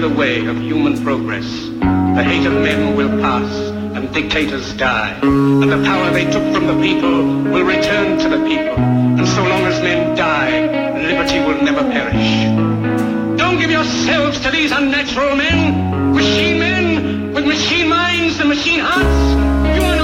the way of human progress. The hate of men will pass, and dictators die, and the power they took from the people will return to the people. And so long as men die, liberty will never perish. Don't give yourselves to these unnatural men, machine men with machine minds and machine hearts. You are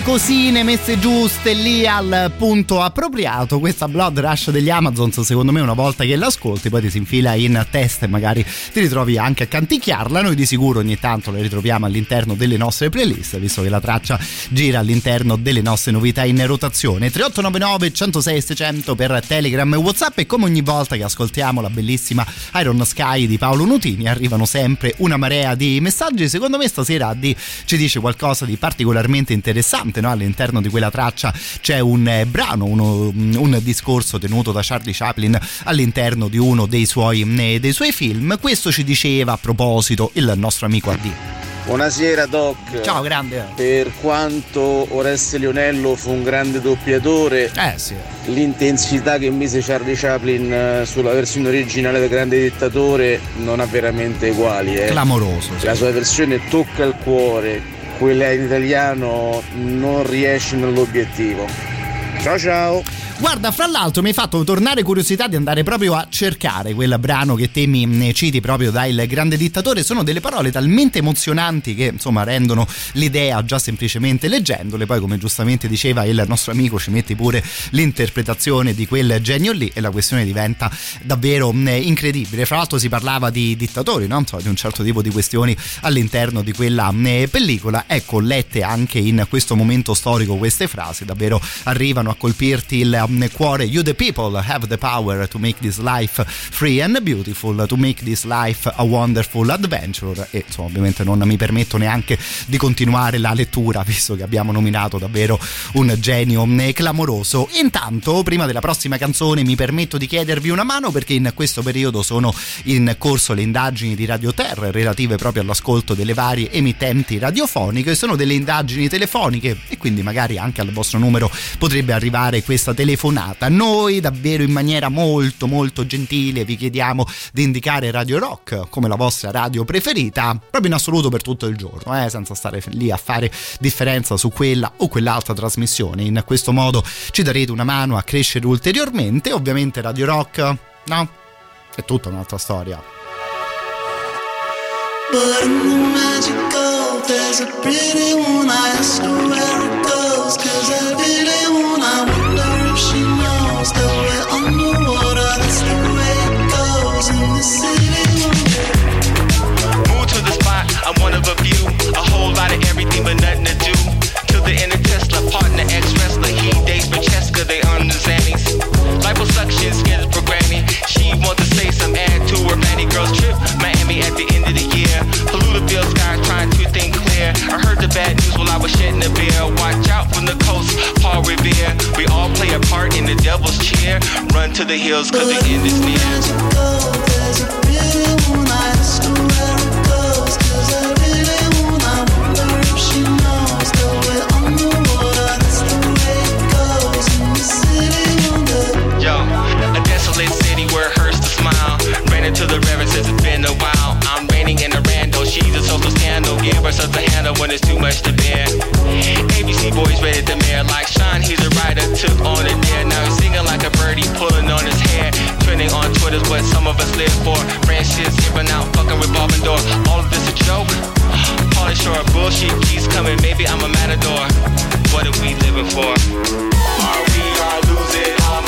le cosine messe giuste lì al punto appropriato. Questa Blood Rush degli Amazons, secondo me, una volta che l'ascolti, poi ti si infila in testa e magari ti ritrovi anche a canticchiarla. Noi di sicuro ogni tanto la ritroviamo all'interno delle nostre playlist, visto che la traccia gira all'interno delle nostre novità in rotazione. 3899 106 600 per Telegram e WhatsApp. E come ogni volta che ascoltiamo la bellissima Iron Sky di Paolo Nutini, arrivano sempre una marea di messaggi. Secondo me, stasera Addi ci dice qualcosa di particolarmente interessante. No? All'interno di quella traccia c'è un eh, brano, uno, un discorso tenuto da Charlie Chaplin all'interno di uno dei suoi, eh, dei suoi film. Questo ci diceva a proposito il nostro amico AD. Buonasera Doc. Ciao grande. Per quanto Oreste Lionello fu un grande doppiatore, eh, sì. l'intensità che mise Charlie Chaplin eh, sulla versione originale del Grande Dittatore non ha veramente uguali. Eh. Clamoroso. Sì. La sua versione tocca il cuore, quella in italiano non riesce nell'obiettivo. Ciao ciao! Guarda, fra l'altro mi hai fatto tornare curiosità di andare proprio a cercare quel brano che te mi citi proprio da Il Grande Dittatore. Sono delle parole talmente emozionanti che insomma rendono l'idea già semplicemente leggendole. Poi, come giustamente diceva il nostro amico, ci metti pure l'interpretazione di quel genio lì e la questione diventa davvero incredibile. Fra l'altro si parlava di dittatori, no? insomma, di un certo tipo di questioni all'interno di quella pellicola. Ecco, lette anche in questo momento storico queste frasi davvero arrivano a colpirti il cuore. You the people have the power to make this life free and beautiful to make this life a wonderful adventure. E insomma ovviamente non mi permetto neanche di continuare la lettura visto che abbiamo nominato davvero un genio clamoroso. Intanto prima della prossima canzone mi permetto di chiedervi una mano perché in questo periodo sono in corso le indagini di Radio Terra relative proprio all'ascolto delle varie emittenti radiofoniche. Sono delle indagini telefoniche e quindi magari anche al vostro numero potrebbe arrivare questa telefonata telefonata. Noi davvero in maniera molto molto gentile vi chiediamo di indicare Radio Rock come la vostra radio preferita, proprio in assoluto per tutto il giorno, eh, senza stare lì a fare differenza su quella o quell'altra trasmissione. In questo modo ci darete una mano a crescere ulteriormente. Ovviamente Radio Rock, no? È tutta un'altra storia. But in magical, there's a pretty one. I ask her where it goes, cause I really wanna wonder shedding a beer. Watch out from the coast, Paul Revere. We all play a part in the devil's cheer. Run to the hills, cause the end is near. Give her such handle when it's too much to bear. ABC boys ready to mayor like Sean, he's a writer, took on a dare. Now he's singing like a birdie, pulling on his hair. Trending on Twitter's what some of us live for. Friendships giving out, fucking revolving door. All of this a joke. Pauly Shore, bullshit keeps coming. Maybe I'm a matador. What are we living for? Are we all losing our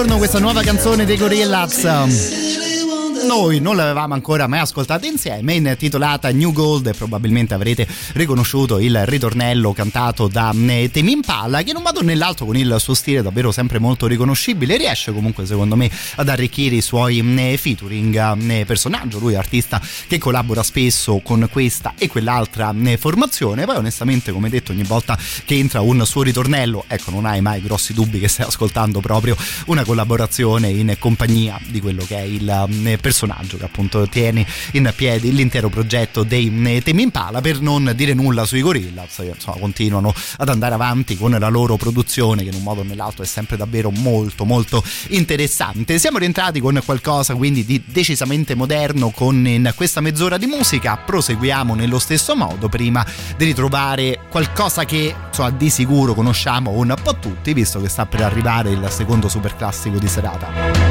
Buongiorno, questa nuova canzone dei Gorillaz noi non l'avevamo ancora mai ascoltata insieme, intitolata New Gold e probabilmente avrete riconosciuto il ritornello cantato da eh, Temi Impala che in un modo o nell'altro con il suo stile davvero sempre molto riconoscibile riesce comunque secondo me ad arricchire i suoi eh, featuring eh, personaggio, lui è artista che collabora spesso con questa e quell'altra formazione, poi onestamente come detto ogni volta che entra un suo ritornello, ecco non hai mai grossi dubbi che stai ascoltando proprio una collaborazione in compagnia di quello che è il personaggio personaggio che appunto tiene in piedi l'intero progetto dei eh, Temi Impala per non dire nulla sui Gorillaz che insomma continuano ad andare avanti con la loro produzione che in un modo o nell'altro è sempre davvero molto molto interessante. Siamo rientrati con qualcosa quindi di decisamente moderno con in questa mezz'ora di musica. Proseguiamo nello stesso modo prima di ritrovare qualcosa che insomma di sicuro conosciamo un po' tutti visto che sta per arrivare il secondo super classico di serata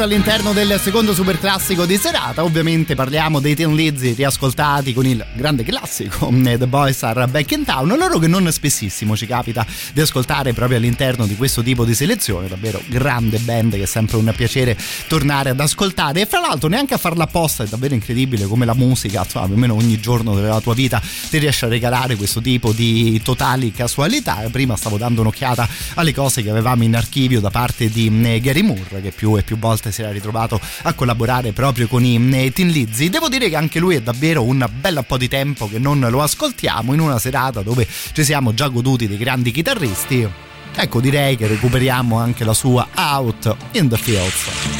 loro all'interno del secondo super classico di serata. Ovviamente parliamo dei Tin Lizzy riascoltati con il grande classico eh, The Boys Are Back in Town. Loro che non spessissimo ci capita di ascoltare proprio all'interno di questo tipo di selezione. Davvero grande band che è sempre un piacere tornare ad ascoltare. E fra l'altro, neanche a farla apposta, è davvero incredibile come la musica, insomma, più o meno ogni giorno della tua vita ti riesce a regalare questo tipo di totali casualità. Prima stavo dando un'occhiata alle cose che avevamo in archivio da parte di eh, Gary Moore, che più e più volte si era ritrovato a collaborare proprio con i eh, Tin Lizzy. Devo dire che anche lui è davvero un bel po' di tempo che non lo ascoltiamo in una serata dove ci siamo già goduti dei grandi chitarristi. Ecco, direi che recuperiamo anche la sua Out in the Fields.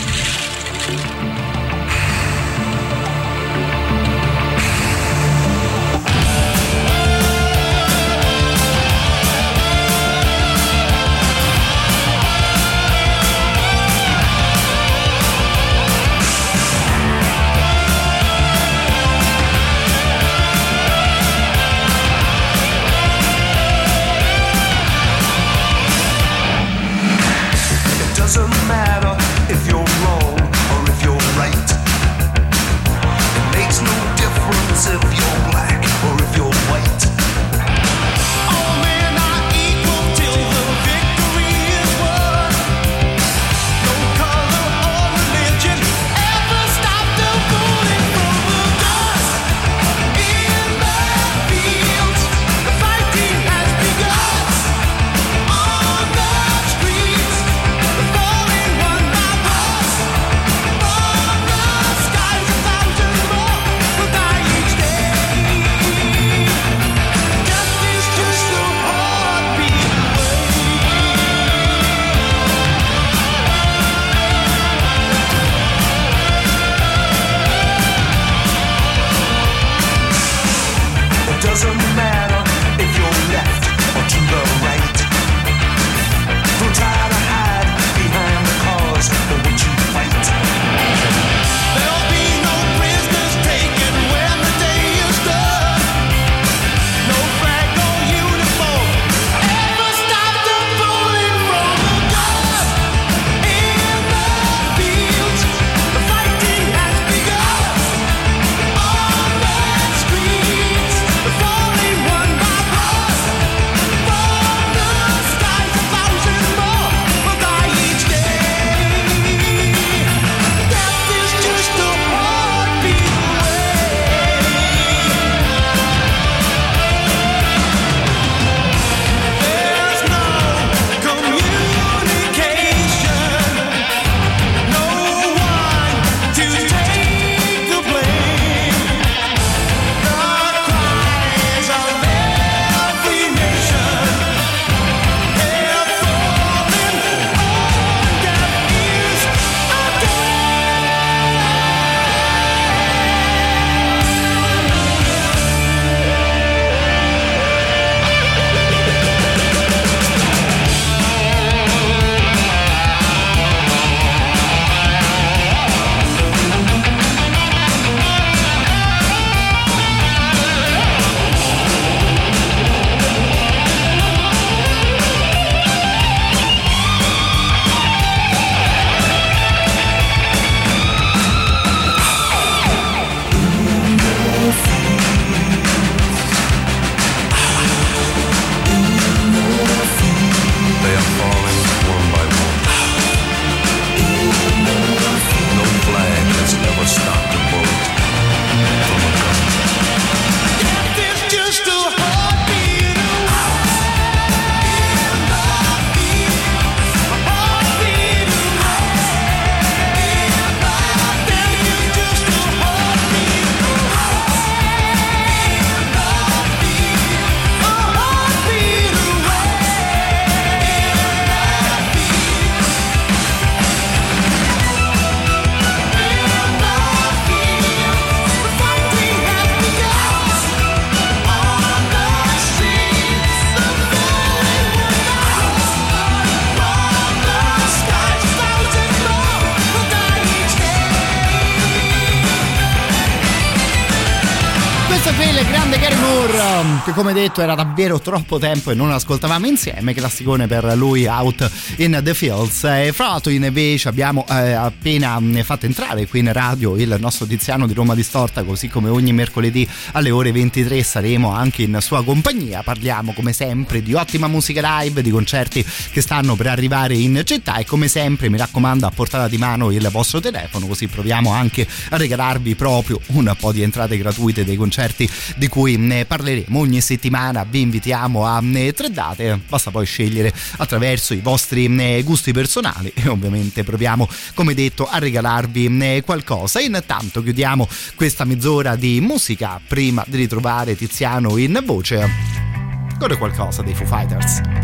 Come detto era davvero troppo tempo e non ascoltavamo insieme, classicone per lui Out in the Fields. E fra l'altro invece abbiamo eh, appena fatto entrare qui in radio il nostro Tiziano di Roma Distorta, così come ogni mercoledì alle ore 23 saremo anche in sua compagnia. Parliamo come sempre di ottima musica live, di concerti che stanno per arrivare in città e come sempre mi raccomando a portata di mano il vostro telefono, così proviamo anche a regalarvi proprio un po' di entrate gratuite dei concerti di cui ne parleremo ogni settimana. Vi invitiamo a tre date, basta poi scegliere attraverso i vostri gusti personali e ovviamente proviamo, come detto, a regalarvi qualcosa. Intanto chiudiamo questa mezz'ora di musica prima di ritrovare Tiziano in voce con qualcosa dei Foo Fighters.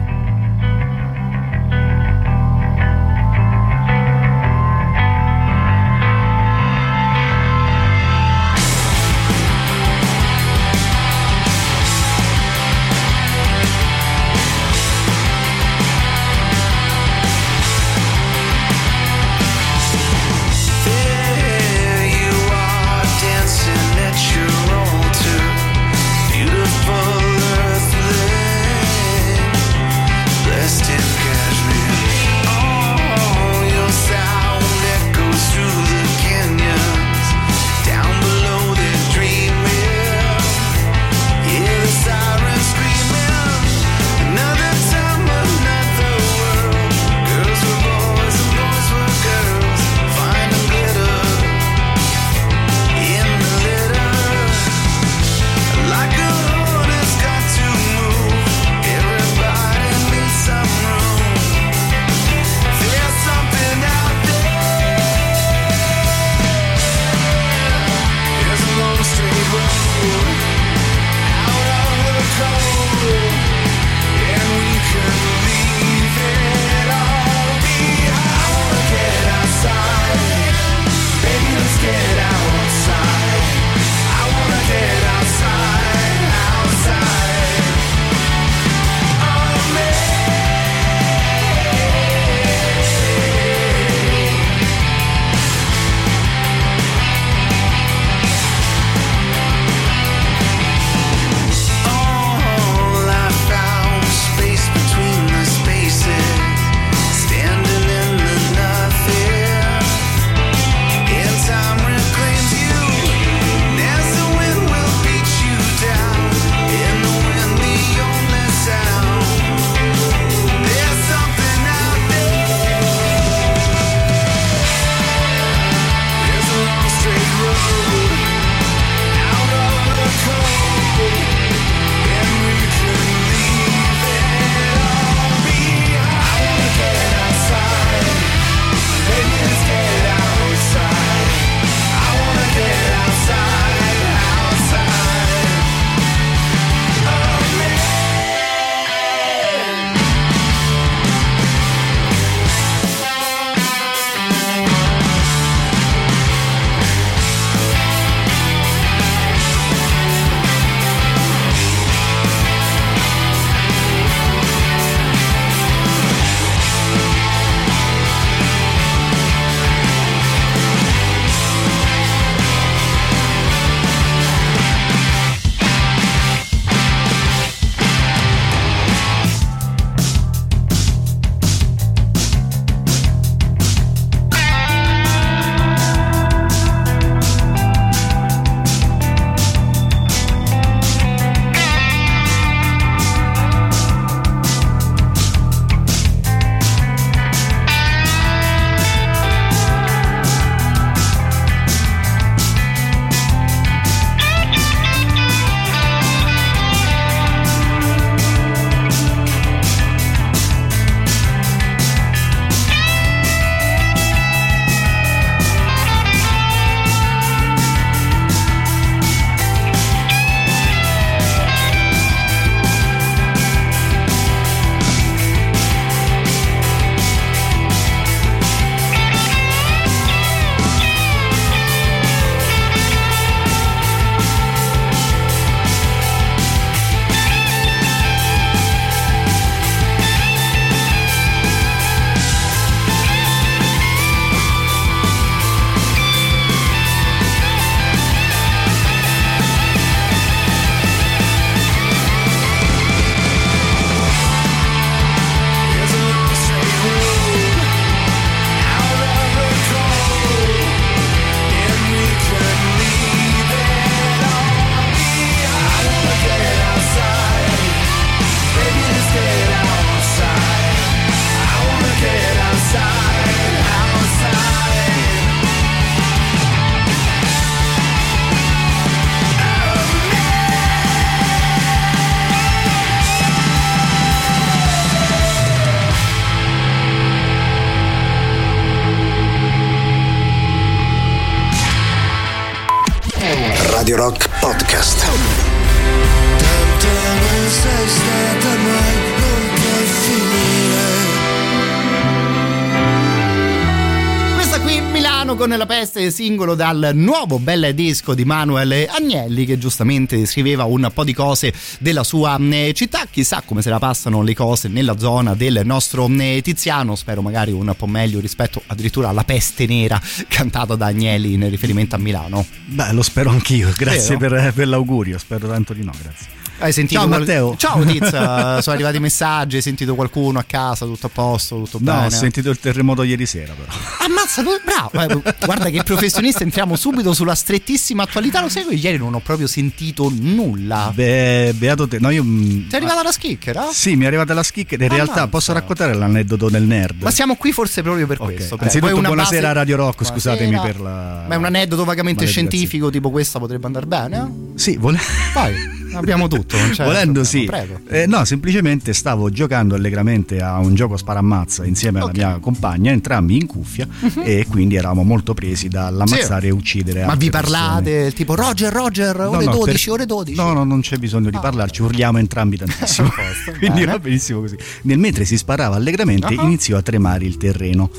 Singolo dal nuovo bel disco di Manuel Agnelli che giustamente scriveva un po' di cose della sua eh, città, chissà come se la passano le cose nella zona del nostro eh, Tiziano, spero magari un po' meglio rispetto addirittura alla peste nera cantata da Agnelli in riferimento a Milano. Beh, lo spero anch'io, grazie per, per l'augurio, spero tanto di no, grazie. Hai sentito Ciao qual- Matteo. Ciao Tizia, sono arrivati messaggi, hai sentito qualcuno a casa, tutto a posto, tutto No, bene? ho sentito il terremoto ieri sera però. Ammazza, bravo. Eh, Guarda che professionista, entriamo subito sulla strettissima attualità. Lo sai che ieri non ho proprio sentito nulla. Beh, beato te. No, io... mm, Ti è arrivata la schicchera? Sì, mi è arrivata la schicca. In Ammazza. realtà posso raccontare l'aneddoto del nerd. Ma siamo qui forse proprio per questo. prego. Anzitutto, buonasera base- Radio Rock, Buonasera. scusatemi per la. Ma è un aneddoto vagamente scientifico, tipo questa potrebbe andare bene? Sì, vole- Vai, abbiamo tutto. c'è volendo problema, sì. Eh, no, semplicemente stavo giocando allegramente a un gioco sparammazza insieme alla mia compagna, entrambi in cuffia, e quindi eravamo molto presi dall'ammazzare Sì. e uccidere. Ma vi parlate persone. tipo Roger, Roger, ore No, no, 12, per- ore 12? No, no, non c'è bisogno di parlarci, urliamo entrambi tantissimo. Quindi va benissimo così. Nel mentre si sparava allegramente, Ah. iniziò a tremare il terreno.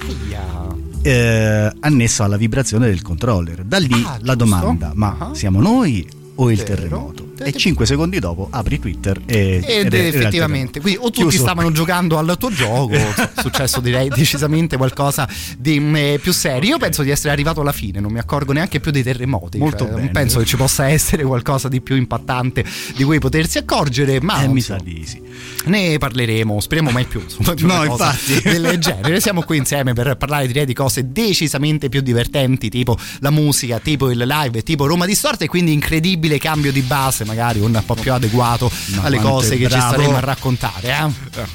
eh, annesso alla vibrazione del controller. Da lì Ah, la domanda: ma siamo noi o il Vero. terremoto? E 5 secondi dopo apri Twitter e. Ed ed effettivamente, quindi o tutti Chiuso. stavano giocando al tuo gioco, è successo direi decisamente qualcosa di mm, più serio. Io penso di essere arrivato alla fine, non mi accorgo neanche più dei terremoti. Molto cioè, Non penso che ci possa essere qualcosa di più impattante di cui potersi accorgere, ma Eh, mi so. sa di sì. ne parleremo, speriamo mai più. insomma, di No, infatti. del genere. Siamo qui insieme per parlare direi di cose decisamente più divertenti, tipo la musica, tipo il live, tipo Roma Distorta e quindi incredibile cambio di base, magari un po' più adeguato Ma alle cose che ci bravo. staremo a raccontare.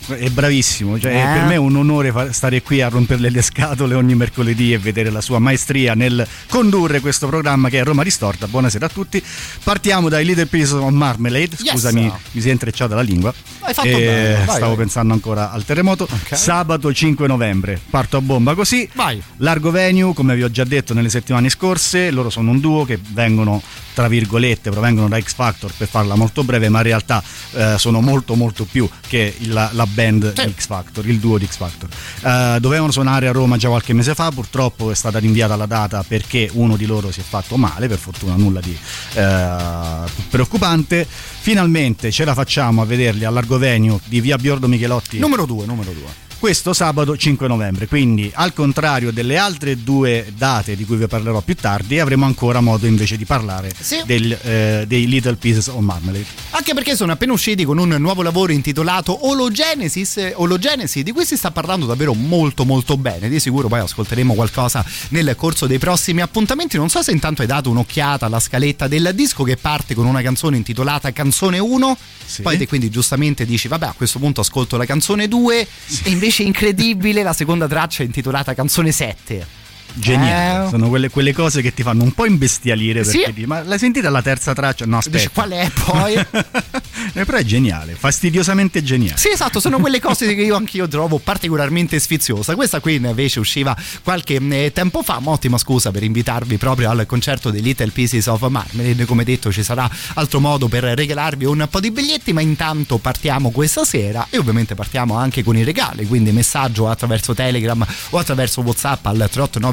Eh? È bravissimo, cioè, Eh? per me è un onore stare qui a romperle le scatole ogni mercoledì e vedere la sua maestria nel condurre questo programma che è Roma Ristorta. Buonasera a tutti. Partiamo dai Little Pieces of Marmalade. Yes. Scusami, mi si è intrecciata la lingua. Hai fatto Eh, bene, vai, stavo vai. pensando ancora al terremoto. Sabato 5 novembre. Parto a bomba così. Vai. Largo venue, come vi ho già detto nelle settimane scorse, loro sono un duo che vengono, tra virgolette, provengono da X Factor per farla molto breve, ma in realtà eh, sono molto molto più che la, la band di X Factor, il duo di X Factor. Eh, dovevano suonare a Roma già qualche mese fa, purtroppo è stata rinviata la data perché uno di loro si è fatto male, per fortuna nulla di eh, preoccupante. Finalmente ce la facciamo a vederli al Largo Venue di via Biordo Michelotti Numero 2, numero 2. Questo sabato 5 novembre. Quindi, al contrario delle altre due date di cui vi parlerò più tardi, avremo ancora modo invece di parlare Sì. del, eh, dei Little Pieces of Marmalade. Anche perché sono appena usciti con un nuovo lavoro intitolato Ologenesis, eh, Ologenesi, di cui si sta parlando davvero molto molto bene. Di sicuro poi ascolteremo qualcosa nel corso dei prossimi appuntamenti. Non so se intanto hai dato un'occhiata alla scaletta del disco che parte con una canzone intitolata Canzone 1. Poi te quindi giustamente dici, vabbè, a questo punto ascolto la canzone 2. E invece incredibile, la seconda traccia intitolata Canzone 7. Geniale, Eh. sono quelle, quelle cose che ti fanno un po' imbestialire Sì. perché dici, ma l'hai sentita la terza traccia? No, aspetta. Dici, qual è poi? Eh, Però è geniale, fastidiosamente geniale. Sì, esatto, sono quelle cose che io anch'io trovo particolarmente sfiziosa. Questa qui invece usciva qualche eh, tempo fa, ma ottima scusa per invitarvi proprio al concerto dei Little Pieces of Marmalade. Come detto, ci sarà altro modo per regalarvi un po' di biglietti, ma intanto partiamo questa sera e ovviamente partiamo anche con i regali, quindi messaggio attraverso Telegram o attraverso WhatsApp al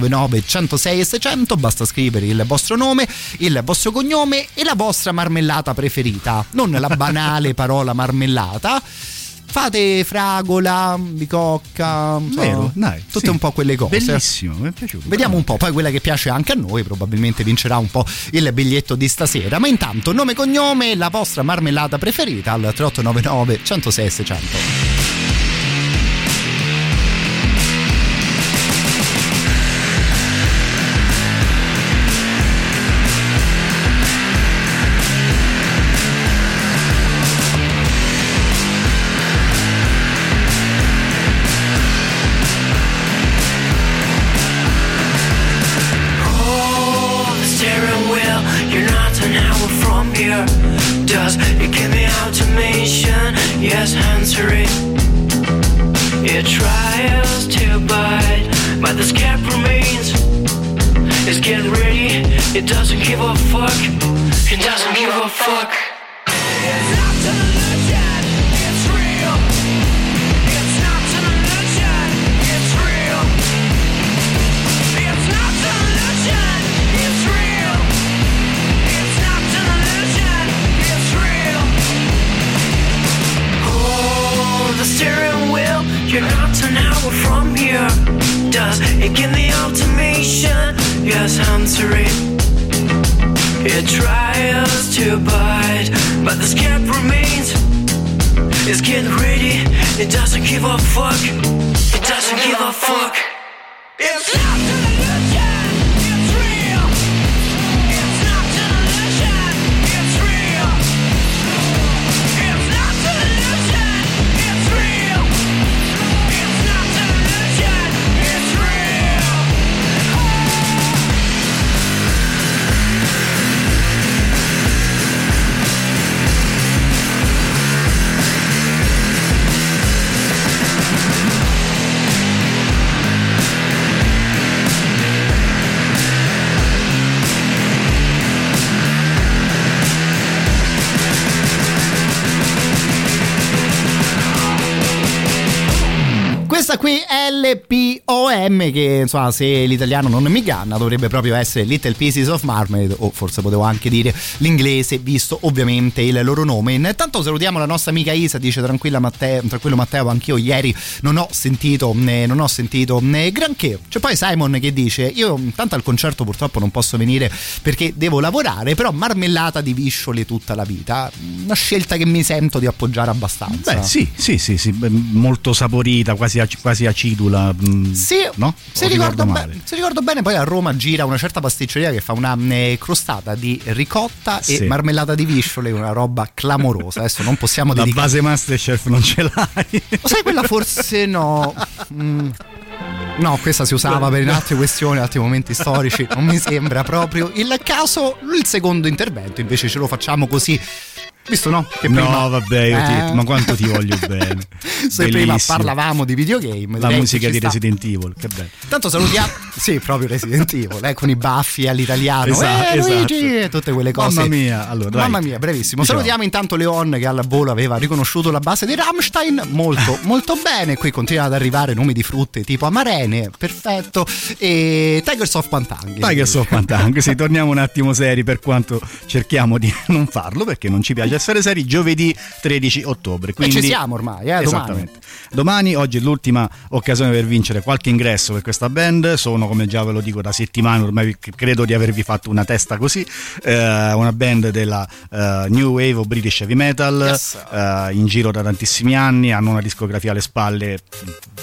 3899 106 e 600, basta scrivere il vostro nome, il vostro cognome e la vostra marmellata preferita, non la banale parola marmellata. Fate fragola, bicocca, so, Vero, dai, tutte sì. un po' quelle cose. Bellissimo, mi è piaciuto. Vediamo un po', poi quella che piace anche a noi probabilmente vincerà un po' il biglietto di stasera. Ma intanto nome e cognome, la vostra marmellata preferita al 3899 106 e 600. LPOM che insomma se l'italiano non mi inganna dovrebbe proprio essere Little Pieces of Marmalade o forse potevo anche dire l'inglese visto ovviamente il loro nome. Intanto salutiamo la nostra amica Isa, dice tranquilla Matteo, tranquillo Matteo, anch'io ieri non ho sentito, eh, non ho sentito eh, granché. C'è poi Simon che dice io tanto al concerto purtroppo non posso venire perché devo lavorare, però marmellata di visciole tutta la vita, una scelta che mi sento di appoggiare abbastanza. Beh, sì, sì, sì, sì, molto saporita, quasi, quasi acidula. mm, Sì, no? se ricordo, ricordo be- se ricordo bene, poi a Roma gira una certa pasticceria che fa una eh, crostata di ricotta Sì. e marmellata di visciole, una roba clamorosa. Adesso non possiamo La dedicare. base Masterchef non ce l'hai. Lo sai, quella forse no. Mm. No, questa si usava per in altre questioni, altri momenti storici. Non mi sembra proprio il caso. Il secondo intervento invece ce lo facciamo così. Visto no? Che prima, No, vabbè, io ti- Eh? ma quanto ti voglio bene. Se prima parlavamo di videogame, La direi musica di sta. Resident Evil, che bello. Tanto salutiamo, sì, proprio Resident Evil, eh, con i baffi all'italiano, Esatto, eh, esatto. Luigi, e tutte quelle cose. Mamma mia, allora, dai. Mamma mia, brevissimo. Diciamo. Salutiamo intanto Leon che al volo aveva riconosciuto la base di Rammstein, molto, molto bene. Qui continuano ad arrivare nomi di frutte tipo amarene, perfetto. E Tigers of Pantang. Tigers of Pantang, sì, torniamo un attimo seri per quanto cerchiamo di non farlo perché non ci piace essere seri. Giovedì 13 ottobre. Quindi... ci siamo ormai, eh, domani. Esattamente. Domani, oggi è l'ultima occasione per vincere qualche ingresso per questa band. Sono, come già ve lo dico, da settimane ormai credo di avervi fatto una testa così. eh, una band della eh, New Wave o British Heavy Metal, Yes. eh, in giro da tantissimi anni, hanno una discografia alle spalle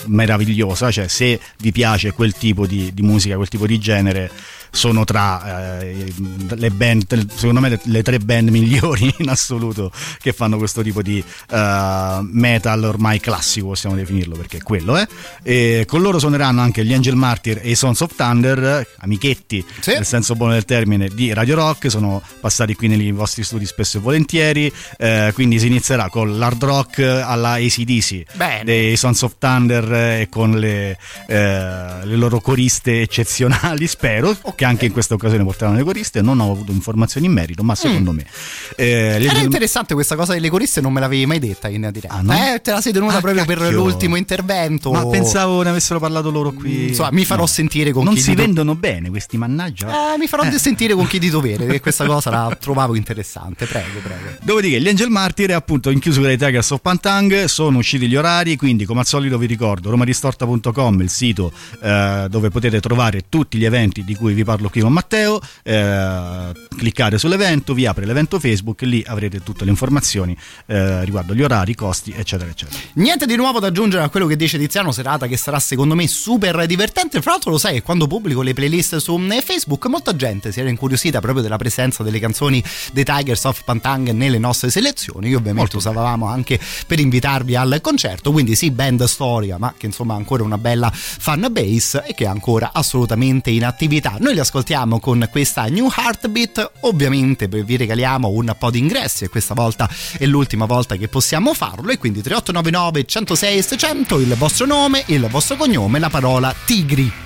meravigliosa. Cioè, se vi piace quel tipo di, di musica, quel tipo di genere sono tra eh, le band, secondo me, le, tre band migliori in assoluto che fanno questo tipo di eh, metal ormai classico, possiamo definirlo, perché è quello è. E con loro suoneranno anche gli Angel Martyr e i Sons of Thunder, amichetti nel senso buono del termine di Radio Rock, sono passati qui nei vostri studi spesso e volentieri. eh, quindi si inizierà con l'hard rock alla ACDC Bene. dei Sons of Thunder eh, e con le, eh, le loro coriste eccezionali, spero che anche in questa occasione porteranno le coriste. Non ho avuto informazioni in merito, ma secondo me. eh, Era Angel- interessante questa cosa delle coriste, non me l'avevi mai detta in diretta. Ah, no? Eh, te la sei tenuta Ah, proprio per cacchio. l'ultimo intervento. Ma pensavo ne avessero parlato loro qui. Insomma, mi farò No. sentire con Non chi si di do- vendono bene questi mannaggia. Eh, mi farò Eh. sentire con chi di dovere, che questa cosa la trovavo interessante. Prego, prego. Dopodiché gli Angel Martyr appunto in chiusura dei Tigers of Pantang sono usciti gli orari, quindi come al solito vi ricordo romaristorta.com il sito eh, dove potete trovare tutti gli eventi di cui vi parlo qui con Matteo, eh, cliccate sull'evento, vi apre l'evento Facebook, lì avrete tutte le informazioni eh, riguardo gli orari, i costi eccetera eccetera. Niente di nuovo da aggiungere a quello che dice Tiziano Serata, che sarà secondo me super divertente. Fra l'altro, lo sai, che quando pubblico le playlist su eh, Facebook, molta gente si era incuriosita proprio della presenza delle canzoni dei Tigers of Pantang nelle nostre selezioni. Io ovviamente usavamo anche per invitarvi al concerto. Quindi, sì, band storia, ma che insomma ha ancora una bella fan base e che è ancora assolutamente in attività. Noi li ascoltiamo con questa New Heartbeat. Ovviamente vi regaliamo un po' di ingressi e questa volta è l'ultima volta che possiamo farlo. E quindi 3899 106 600 il vostro nome, il vostro cognome, la parola Tigri.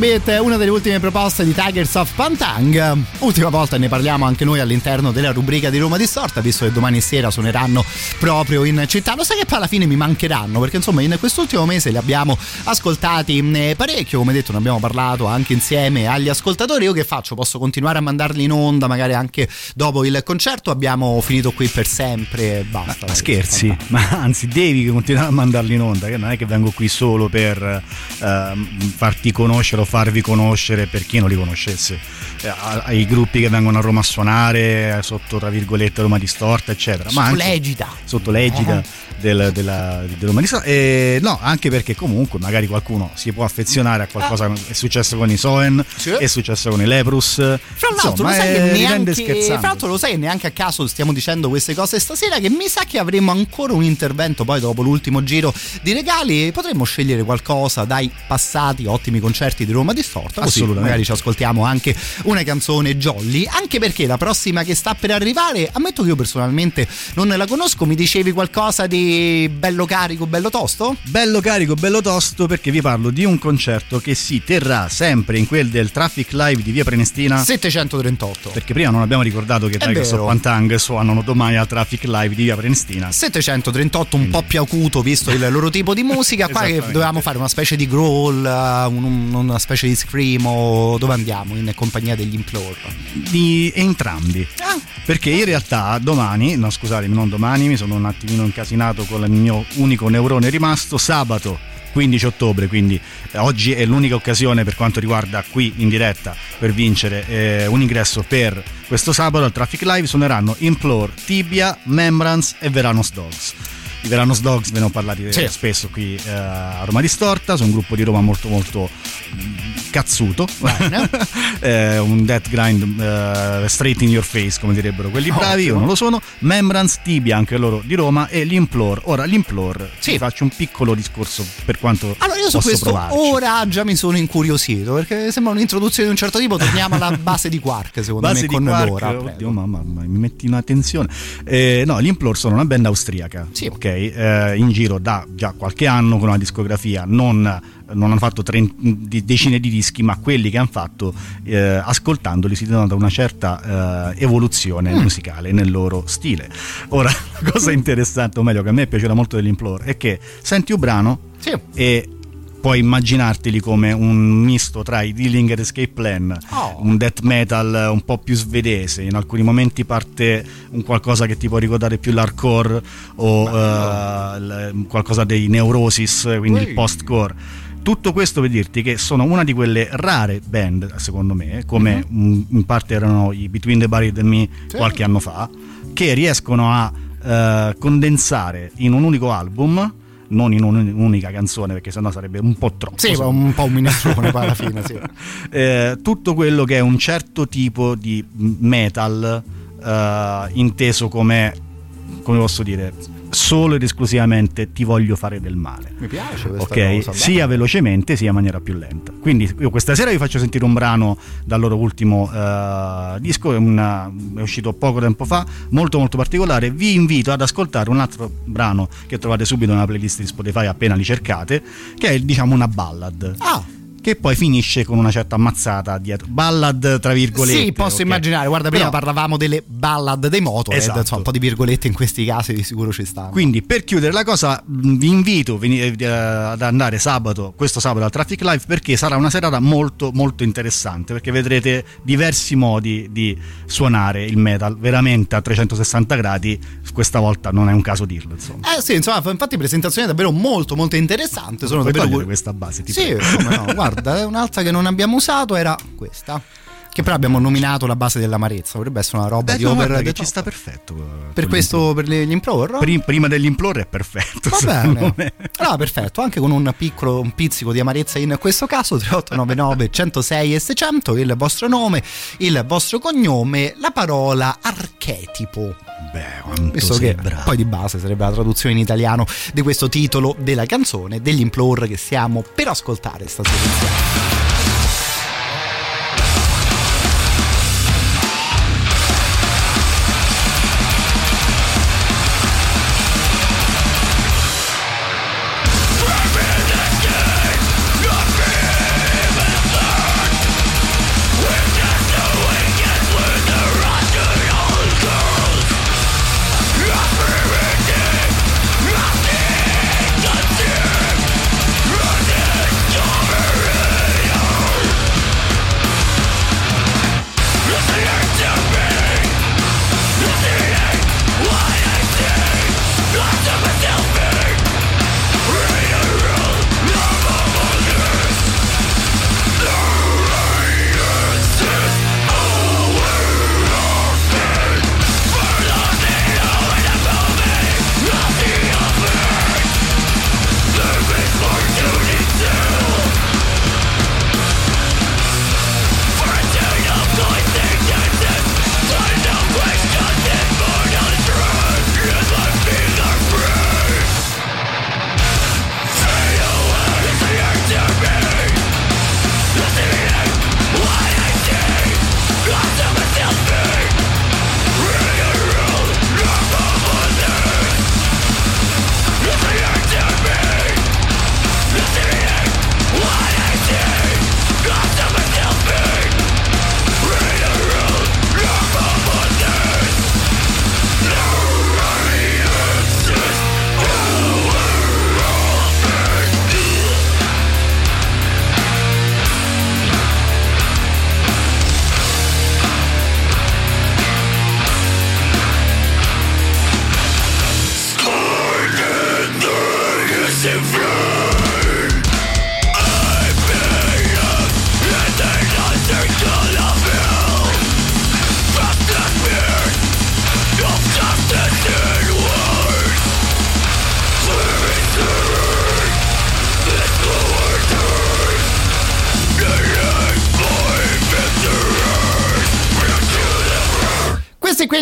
Heartbeat, una delle ultime proposte di Tigers of Pantang. Ultima volta ne parliamo anche noi all'interno della rubrica di Roma Distorta, visto che domani sera suoneranno proprio in città. Lo sai che poi alla fine mi mancheranno, perché insomma in quest'ultimo mese li abbiamo ascoltati eh, parecchio, come detto ne abbiamo parlato anche insieme agli ascoltatori. Io che faccio? Posso continuare a mandarli in onda, magari anche dopo il concerto? Abbiamo finito qui per sempre, basta. Ma scherzi, ma anzi devi continuare a mandarli in onda, che non è che vengo qui solo per eh, farti conoscere o farvi conoscere per chi non li conoscesse, eh, ai gruppi che vengono a Roma a suonare eh, sotto tra virgolette Roma Distorta, eccetera. Sotto l'egida. Sotto l'egida del, della, Distorta. E no, anche perché comunque magari qualcuno si può affezionare a qualcosa che è successo con i Soen, è successo con i Leprus. Fra l'altro, Insomma, lo sai eh, che li rende neanche, fra l'altro lo sai che neanche a caso stiamo dicendo queste cose stasera che mi sa che avremo ancora un intervento poi dopo l'ultimo giro di regali potremmo scegliere qualcosa dai passati ottimi concerti di Roma Distorta così Assolutamente. magari ci ascoltiamo anche una canzone jolly anche perché la prossima che sta per arrivare ammetto che io personalmente non la conosco mi dicevi qualcosa di bello carico bello tosto? Bello carico, bello tosto perché vi parlo di un concerto che si terrà sempre in quel del Traffic Live di Via Prenestina. 738 perché prima non abbiamo ricordato che of Pantang suonano domani al Traffic Live di Via Prenestina. 738 un po' più acuto visto il loro tipo di musica. Qua che dovevamo fare una specie di growl uh, un- una specie di screamo dove andiamo in compagnia degli Implore? Di entrambi. Perché in realtà domani no scusatemi non domani mi sono un attimino incasinato con il mio unico neurone rimasto sabato 15 ottobre quindi eh, oggi è l'unica occasione per quanto riguarda qui in diretta per vincere eh, un ingresso per questo sabato al Traffic Live. Suoneranno Implore, Tibia, Membrance e Veranos Dogs i Veranos Dogs ve ne ho parlati eh, Sì. spesso qui eh, a Roma Distorta. Sono un gruppo di Roma molto molto mm, cazzuto. Eh, un death grind eh, straight in your face come direbbero quelli bravi io non lo sono. Membrance Tibia anche loro di Roma e l'Implore. Ora l'Implore ti faccio un piccolo discorso per quanto allora io su questo provarci. ora già mi sono incuriosito perché sembra un'introduzione di un certo tipo. Torniamo alla base di Quark secondo Base me con Quark, l'ora oddio, mamma, mamma, mi metti una tensione. Eh, no, gli Implore sono una band austriaca, ok? Eh, in giro da già qualche anno con una discografia non, non hanno fatto trent- decine di dischi, ma quelli che hanno fatto, eh, ascoltandoli, si nota una certa eh, evoluzione Mm. musicale nel loro stile. Ora, la cosa interessante, o meglio, che a me piaceva molto dell'Implore, è che senti un brano e puoi immaginarteli come un misto tra i Dealing ed Escape Plan, Oh. un death metal un po' più svedese, in alcuni momenti parte un qualcosa che ti può ricordare più l'hardcore o eh, il- qualcosa dei Neurosis, quindi il Ui. post-core. Tutto questo per dirti che sono una di quelle rare band, secondo me, come mm, in parte erano i Between the Buried and Me Sì. qualche anno fa, che riescono a eh, condensare in un unico album, non in un'unica canzone, perché sennò sarebbe un po' troppo. sì un po' un minestrone poi alla fine sì. eh, tutto quello che è un certo tipo di metal eh, inteso come come posso dire solo ed esclusivamente ti voglio fare del male. Mi piace questa ok? cosa. Sia velocemente sia in maniera più lenta. Quindi io questa sera vi faccio sentire un brano dal loro ultimo eh, disco è, una- è uscito poco tempo fa molto molto particolare. Vi invito ad ascoltare un altro brano che trovate subito nella playlist di Spotify appena li cercate che è diciamo una ballad. Ah. Che poi finisce con una certa ammazzata dietro ballad tra virgolette Sì, posso ok? immaginare. Guarda, prima Però- parlavamo delle ballad dei Motorhead, Esatto. insomma, un po' di virgolette in questi casi di sicuro ci stanno. Quindi per chiudere la cosa vi invito veni- eh, ad andare sabato, questo sabato al Traffic Live perché sarà una serata molto molto interessante perché vedrete diversi modi di suonare il metal veramente a 360 gradi, questa volta non è un caso dirlo insomma. Eh sì, insomma, infatti presentazione davvero molto molto interessante. Sono Puoi davvero questa base, ti Sì, no, guarda, eh, un'altra che non abbiamo usato era questa. Che però abbiamo nominato la base dell'amarezza, dovrebbe essere una roba Eh, di no, over guarda che ci sta perfetto. Per questo, per gli implore? Prim- prima dell'implore è perfetto. Va bene. Allora, perfetto, anche con un piccolo un pizzico di amarezza in questo caso 3899 106 e 600 il vostro nome, il vostro cognome, la parola archetipo. Beh, Visto che bravo. poi di base sarebbe la traduzione in italiano di questo titolo della canzone degli implore che stiamo per ascoltare stasera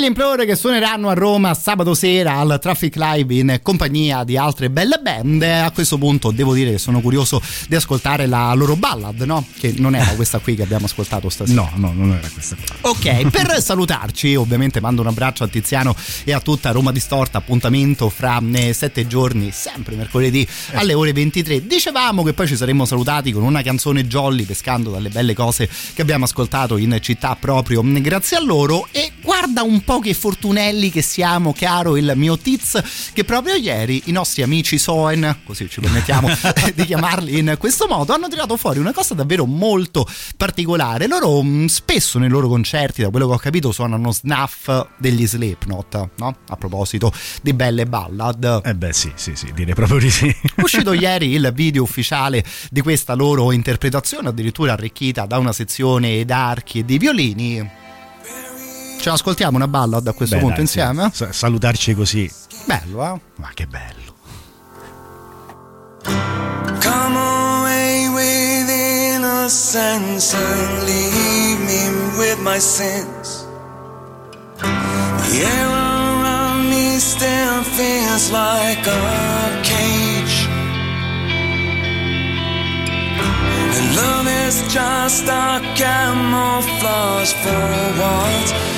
Implore che suoneranno a Roma sabato sera al Traffic Live in compagnia di altre belle band. A questo punto devo dire che sono curioso di ascoltare la loro ballad, no? Che non era questa qui che abbiamo ascoltato stasera. No, no, non era questa qua. Ok, per salutarci, ovviamente mando un abbraccio a Tiziano e a tutta Roma Distorta. Appuntamento fra eh, sette giorni, sempre mercoledì alle ore 23. Dicevamo che poi ci saremmo salutati con una canzone jolly, pescando dalle belle cose che abbiamo ascoltato in città proprio grazie a loro. E guarda un po' che fortunelli che siamo, caro il mio Tiz, che proprio ieri i nostri amici Soen, così ci permettiamo di chiamarli in questo modo, hanno tirato fuori una cosa davvero molto particolare. Loro mh, spesso nei loro concerti, da quello che ho capito, suonano snuff degli Slipknot, no? A proposito di belle ballad. Eh beh sì, sì, sì, direi proprio di sì. Uscito ieri il video ufficiale di questa loro interpretazione, addirittura arricchita da una sezione d'archi e di violini. Ce l'ascoltiamo una ballad a questo Beh, punto dai, sì. insieme? Sa- salutarci così. Bello, eh? Ma che bello. Come away with innocence and leave me with my sins. The air around me still feels like a cage. And love is just a camouflage for what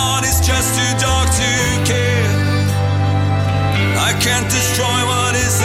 can't destroy what isn't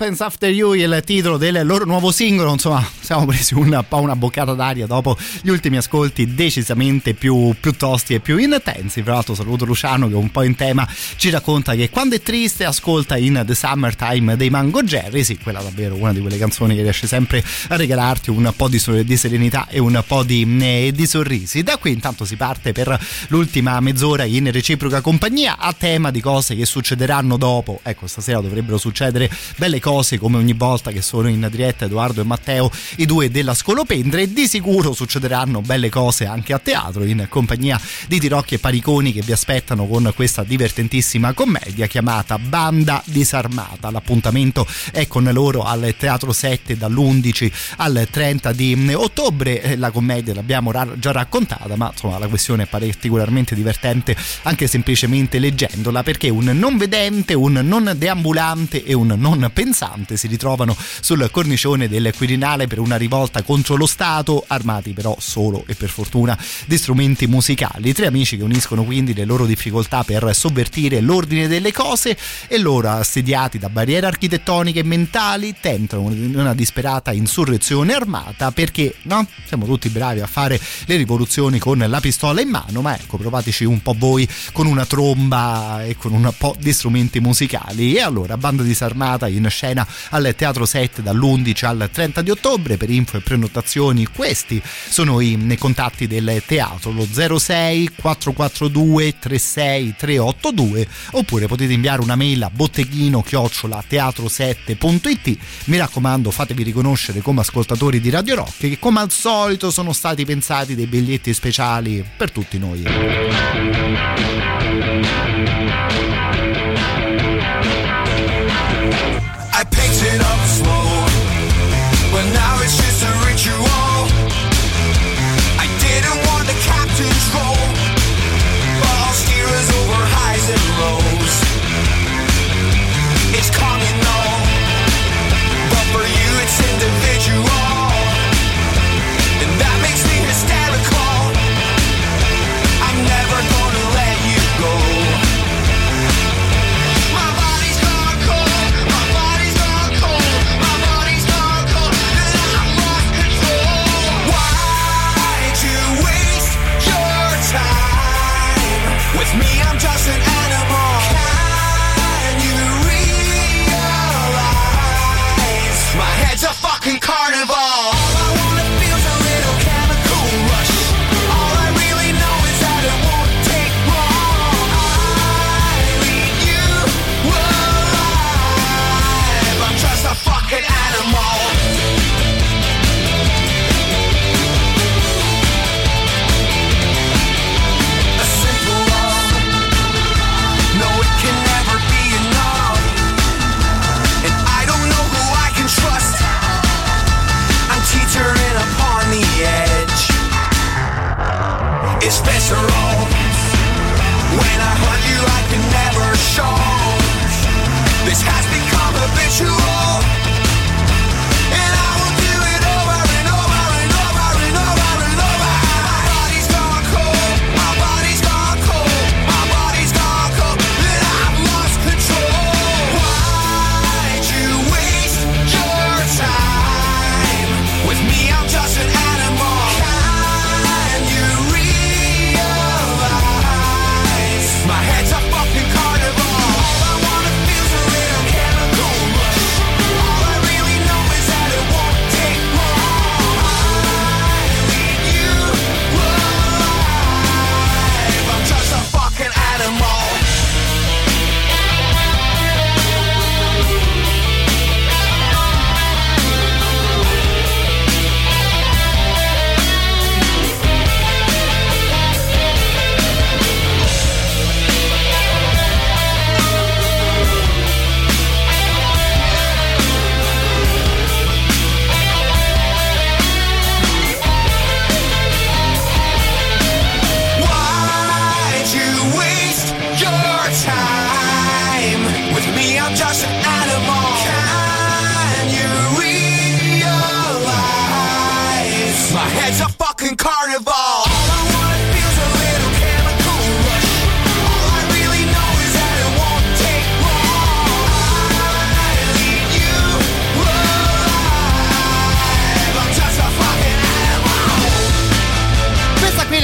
Happens After You, il titolo del loro nuovo singolo. Insomma, siamo presi un po' una boccata d'aria dopo gli ultimi ascolti decisamente più, più tosti e più intensi. Tra l'altro, saluto Luciano che un po' in tema ci racconta che quando è triste ascolta in The Summertime dei Mango Jerry. Sì, quella davvero una di quelle canzoni che riesce sempre a regalarti un po' di, di serenità e un po' di, eh, di sorrisi. Da qui intanto si parte per l'ultima mezz'ora in reciproca compagnia a tema di cose che succederanno dopo. Ecco, stasera dovrebbero succedere belle cose come ogni volta che sono in diretta Edoardo e Matteo, i due della Scolopendra e di sicuro succederanno belle cose anche a teatro in compagnia di Tirocchi e Pariconi che vi aspettano con questa divertentissima commedia chiamata Banda disarmata. L'appuntamento è con loro al Teatro 7 dall'11 al 30 di ottobre. Eh, La commedia l'abbiamo già raccontata, ma insomma la questione è particolarmente divertente anche semplicemente leggendola perché un non vedente, un non deambulante e un non pensante si ritrovano sul cornicione del Quirinale per una rivolta contro lo Stato, armati però solo e per fortuna di strumenti musicali. Tre amici che uniscono quindi le loro difficoltà per sovvertire l'ordine delle cose e loro, assediati da barriere architettoniche e mentali, tentano una disperata insurrezione armata perché no? Siamo tutti bravi a fare le rivoluzioni con la pistola in mano, ma ecco, provateci un po' voi con una tromba e con un po' di strumenti musicali. E allora, banda disarmata in scena al Teatro 7 dall'11 al 30 di ottobre. Per info e prenotazioni, questi sono i contatti del teatro: lo 06 442 36 382 oppure potete inviare una mail a botteghino chiocciola teatro7.it. Mi raccomando, fatevi riconoscere come ascoltatori di Radio Rock che come al solito sono stati pensati dei biglietti speciali per tutti noi.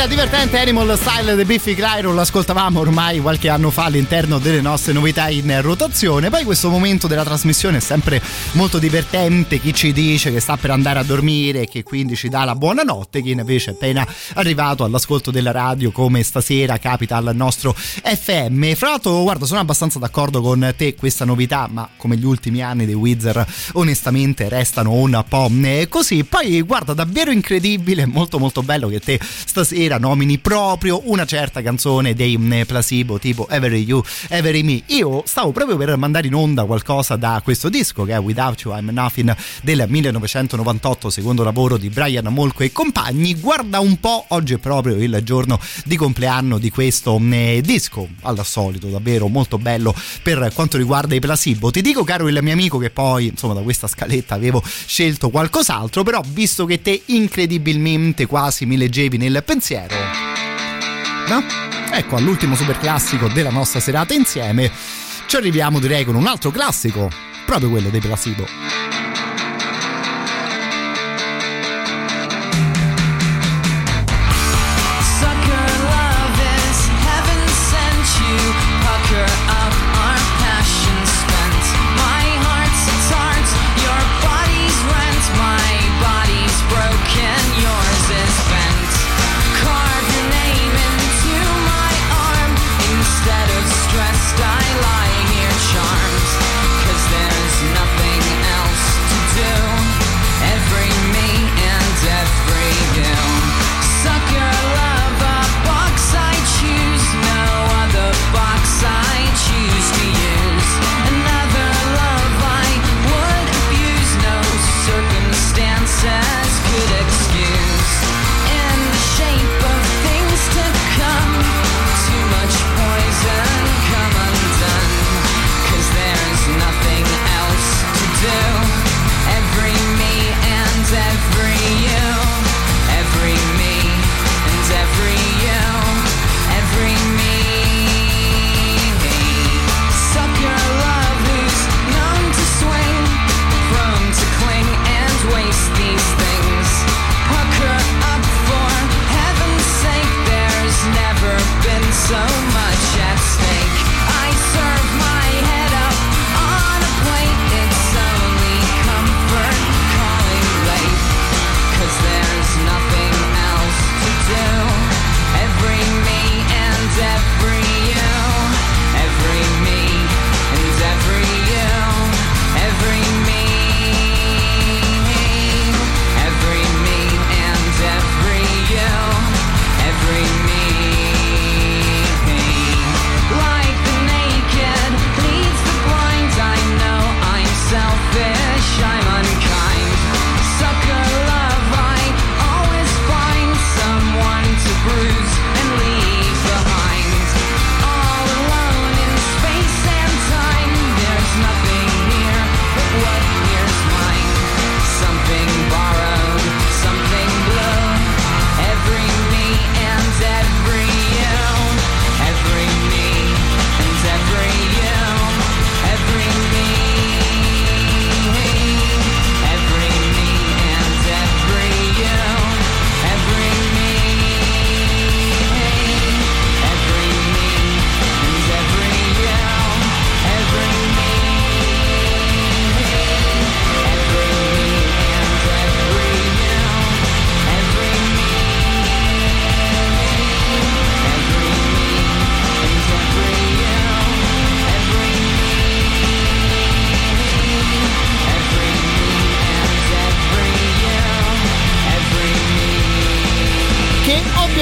Divertente Animal Style di Biffy Clyro, l'ascoltavamo ormai qualche anno fa all'interno delle nostre novità in rotazione. Poi questo momento della trasmissione è sempre molto divertente, chi ci dice che sta per andare a dormire e che quindi ci dà la buonanotte, chi invece è appena arrivato all'ascolto della radio come stasera capita al nostro FM. Fra l'altro, guarda, sono abbastanza d'accordo con te questa novità, ma come gli ultimi anni dei Wizard onestamente restano un po' eh, così. Poi guarda, davvero incredibile, molto molto bello che te stasera nomini proprio una certa canzone dei mm, Placebo tipo Every You, Every Me. Io stavo proprio per mandare in onda qualcosa da questo disco che è Without You I'm Nothing del 1998, secondo lavoro di Brian Molko e compagni. Guarda un po', oggi è proprio il giorno di compleanno di questo mm, disco, al solito davvero molto bello per quanto riguarda i Placebo. Ti dico caro il mio amico che poi insomma da questa scaletta avevo scelto qualcos'altro, però visto che te incredibilmente quasi mi leggevi nel pensiero. No? Ecco, all'ultimo super classico della nostra serata insieme ci arriviamo direi con un altro classico, proprio quello dei Placebo.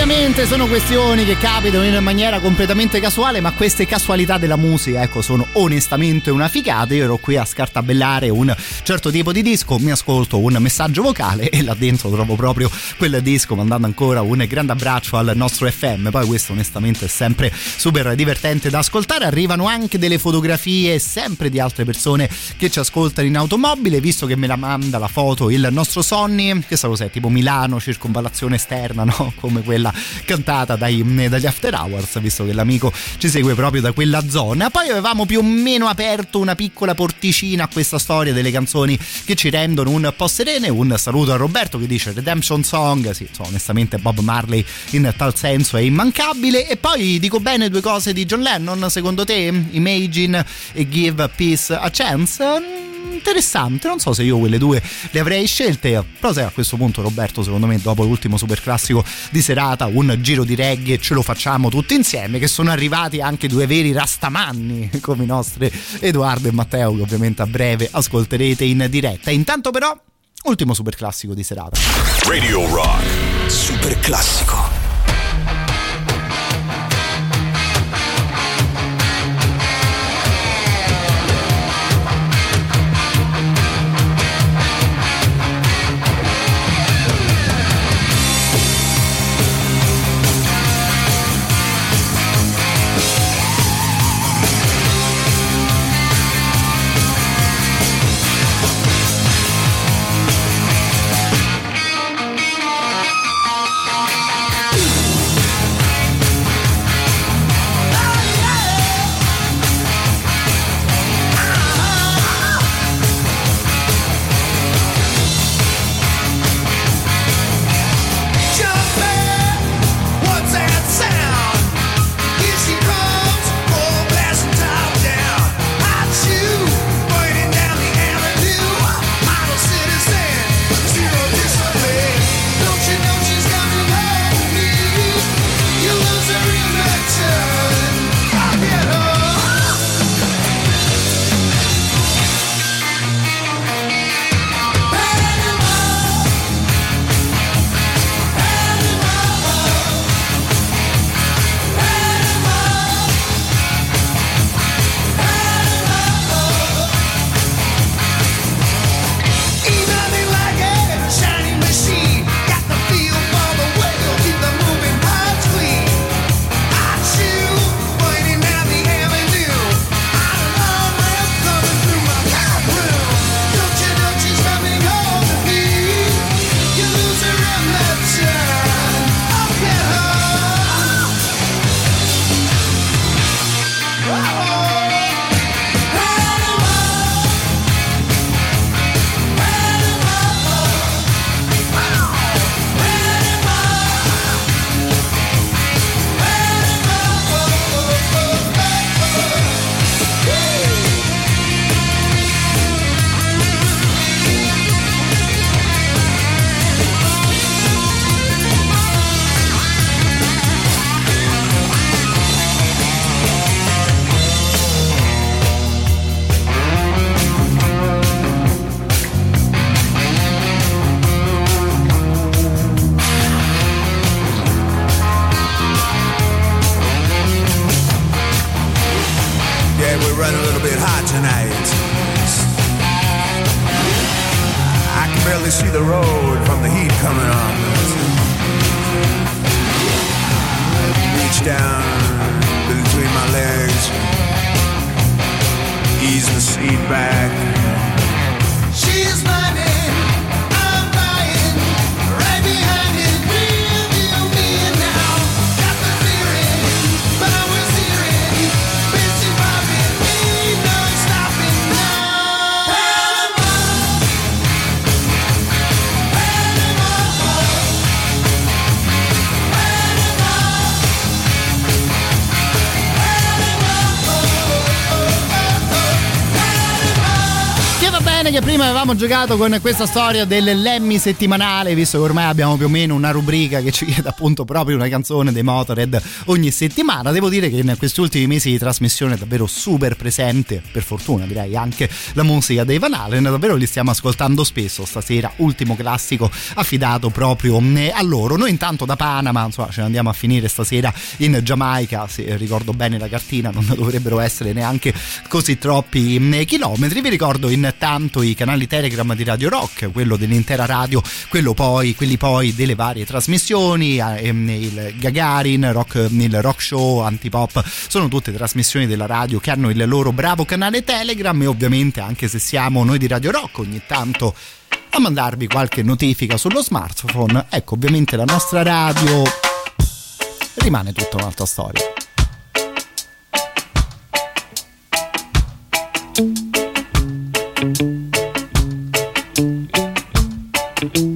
Ovviamente sono questioni che capitano in maniera completamente casuale, ma queste casualità della musica, ecco, sono onestamente una figata. Io ero qui a scartabellare un certo tipo di disco, mi ascolto un messaggio vocale e là dentro trovo proprio quel disco, mandando ancora un grande abbraccio al nostro FM. Poi questo onestamente è sempre super divertente da ascoltare. Arrivano anche delle fotografie sempre di altre persone che ci ascoltano in automobile, visto che me la manda la foto il nostro Sonny, che sa cos'è, tipo Milano, circonvallazione esterna, no? Come quella cantata dai, dagli After Hours, visto che l'amico ci segue proprio da quella zona. Poi avevamo più o meno aperto una piccola porticina a questa storia delle canzoni che ci rendono un po' serene. Un saluto a Roberto che dice Redemption Song, sì, so, onestamente Bob Marley in tal senso è immancabile. E poi dico bene due cose di John Lennon, secondo te? Imagine e Give Peace a Chance? Interessante. Non so se io quelle due le avrei scelte. Però se a questo punto, Roberto, secondo me, dopo l'ultimo super classico di serata, un giro di reggae ce lo facciamo tutti insieme. Che sono arrivati anche due veri rastamanni, come i nostri Edoardo e Matteo, che ovviamente a breve ascolterete in diretta. Intanto, però, ultimo super classico di serata. Radio Rock. Super classico. Che prima avevamo giocato con questa storia del Lemmy settimanale, visto che ormai abbiamo più o meno una rubrica che ci chiede appunto proprio una canzone dei Motorhead ogni settimana, devo dire che in questi ultimi mesi di trasmissione è davvero super presente, per fortuna direi, anche la musica dei Van Halen, davvero li stiamo ascoltando spesso stasera, ultimo classico affidato proprio eh, a loro. Noi intanto da Panama, insomma, ce ne andiamo a finire stasera in Giamaica, se ricordo bene la cartina, non dovrebbero essere neanche così troppi eh, chilometri. Vi ricordo intanto i canali Telegram di Radio Rock, quello dell'intera radio, quello poi, quelli poi delle varie trasmissioni, eh, il Gagarin, rock, il Rock Show, Antipop, sono tutte trasmissioni della radio che hanno il loro bravo canale Telegram e ovviamente anche se siamo noi di Radio Rock ogni tanto a mandarvi qualche notifica sullo smartphone, ecco ovviamente la nostra radio rimane tutta un'altra storia. thank you.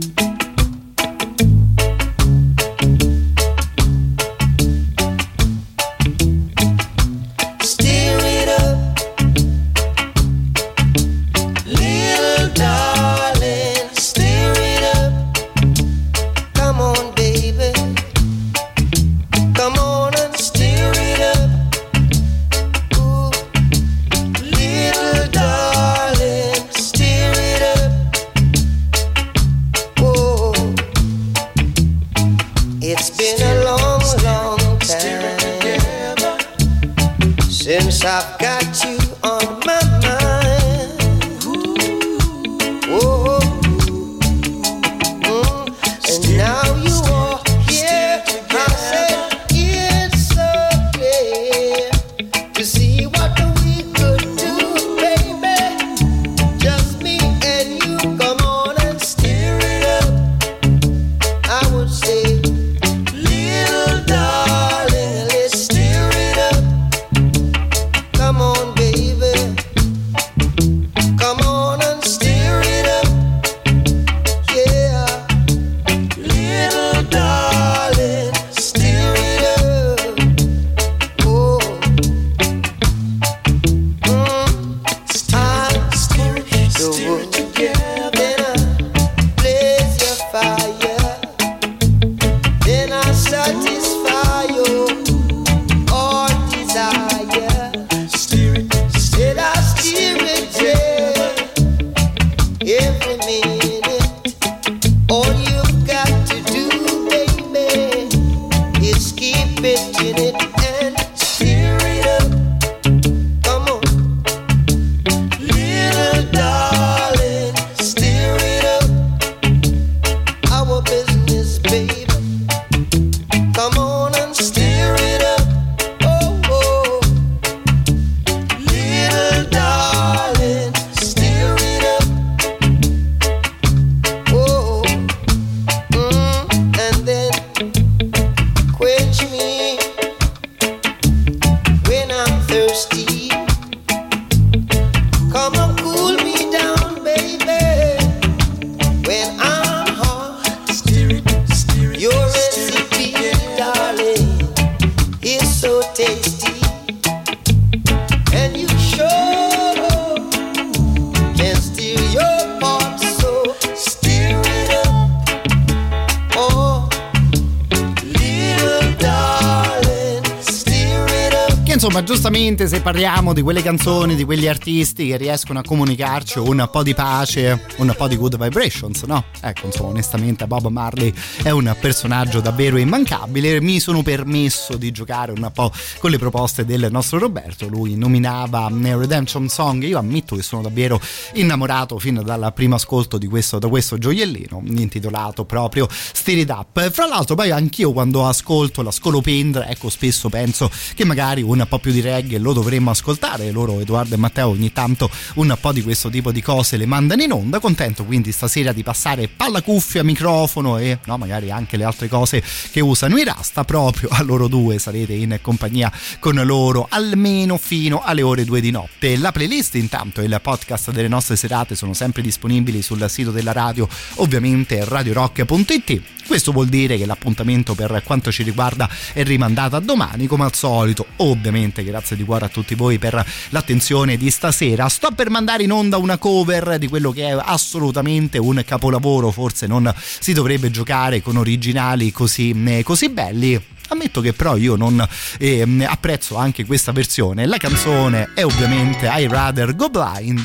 Parliamo di quelle canzoni, di quegli artisti che riescono a comunicarci un po' di pace, un po' di good vibrations, no? Ecco, insomma, onestamente Bob Marley è un personaggio davvero immancabile. Mi sono permesso di giocare un po' con le proposte del nostro Roberto. Lui nominava Redemption Song. Io ammetto che sono davvero innamorato fin dal primo ascolto di questo, da questo gioiellino, intitolato proprio Steer It Up. Fra l'altro, poi anch'io quando ascolto la scolopendra, ecco, spesso penso che magari un po' più di reggae lo dovremmo ascoltare. Loro, Edoardo e Matteo, ogni tanto un po' di questo tipo di cose le mandano in onda. Contento quindi stasera di passare palla cuffia, microfono e no, magari anche le altre cose che usano i Rasta proprio a loro due. Sarete in compagnia con loro almeno fino alle ore 2 di notte. La playlist intanto e il podcast delle nostre serate sono sempre disponibili sul sito della radio, ovviamente radiorock.it. Questo vuol dire che l'appuntamento per quanto ci riguarda è rimandato a domani, come al solito, ovviamente grazie di cuore a tutti voi per l'attenzione di stasera. Sto per mandare in onda una cover di quello che è assolutamente un capolavoro, forse non si dovrebbe giocare con originali così, eh, così belli. Ammetto che però io non eh, apprezzo anche questa versione. La canzone è ovviamente I Rather Go Blind.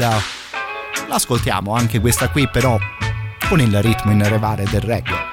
L'ascoltiamo anche questa qui però con il ritmo innervare del reggae.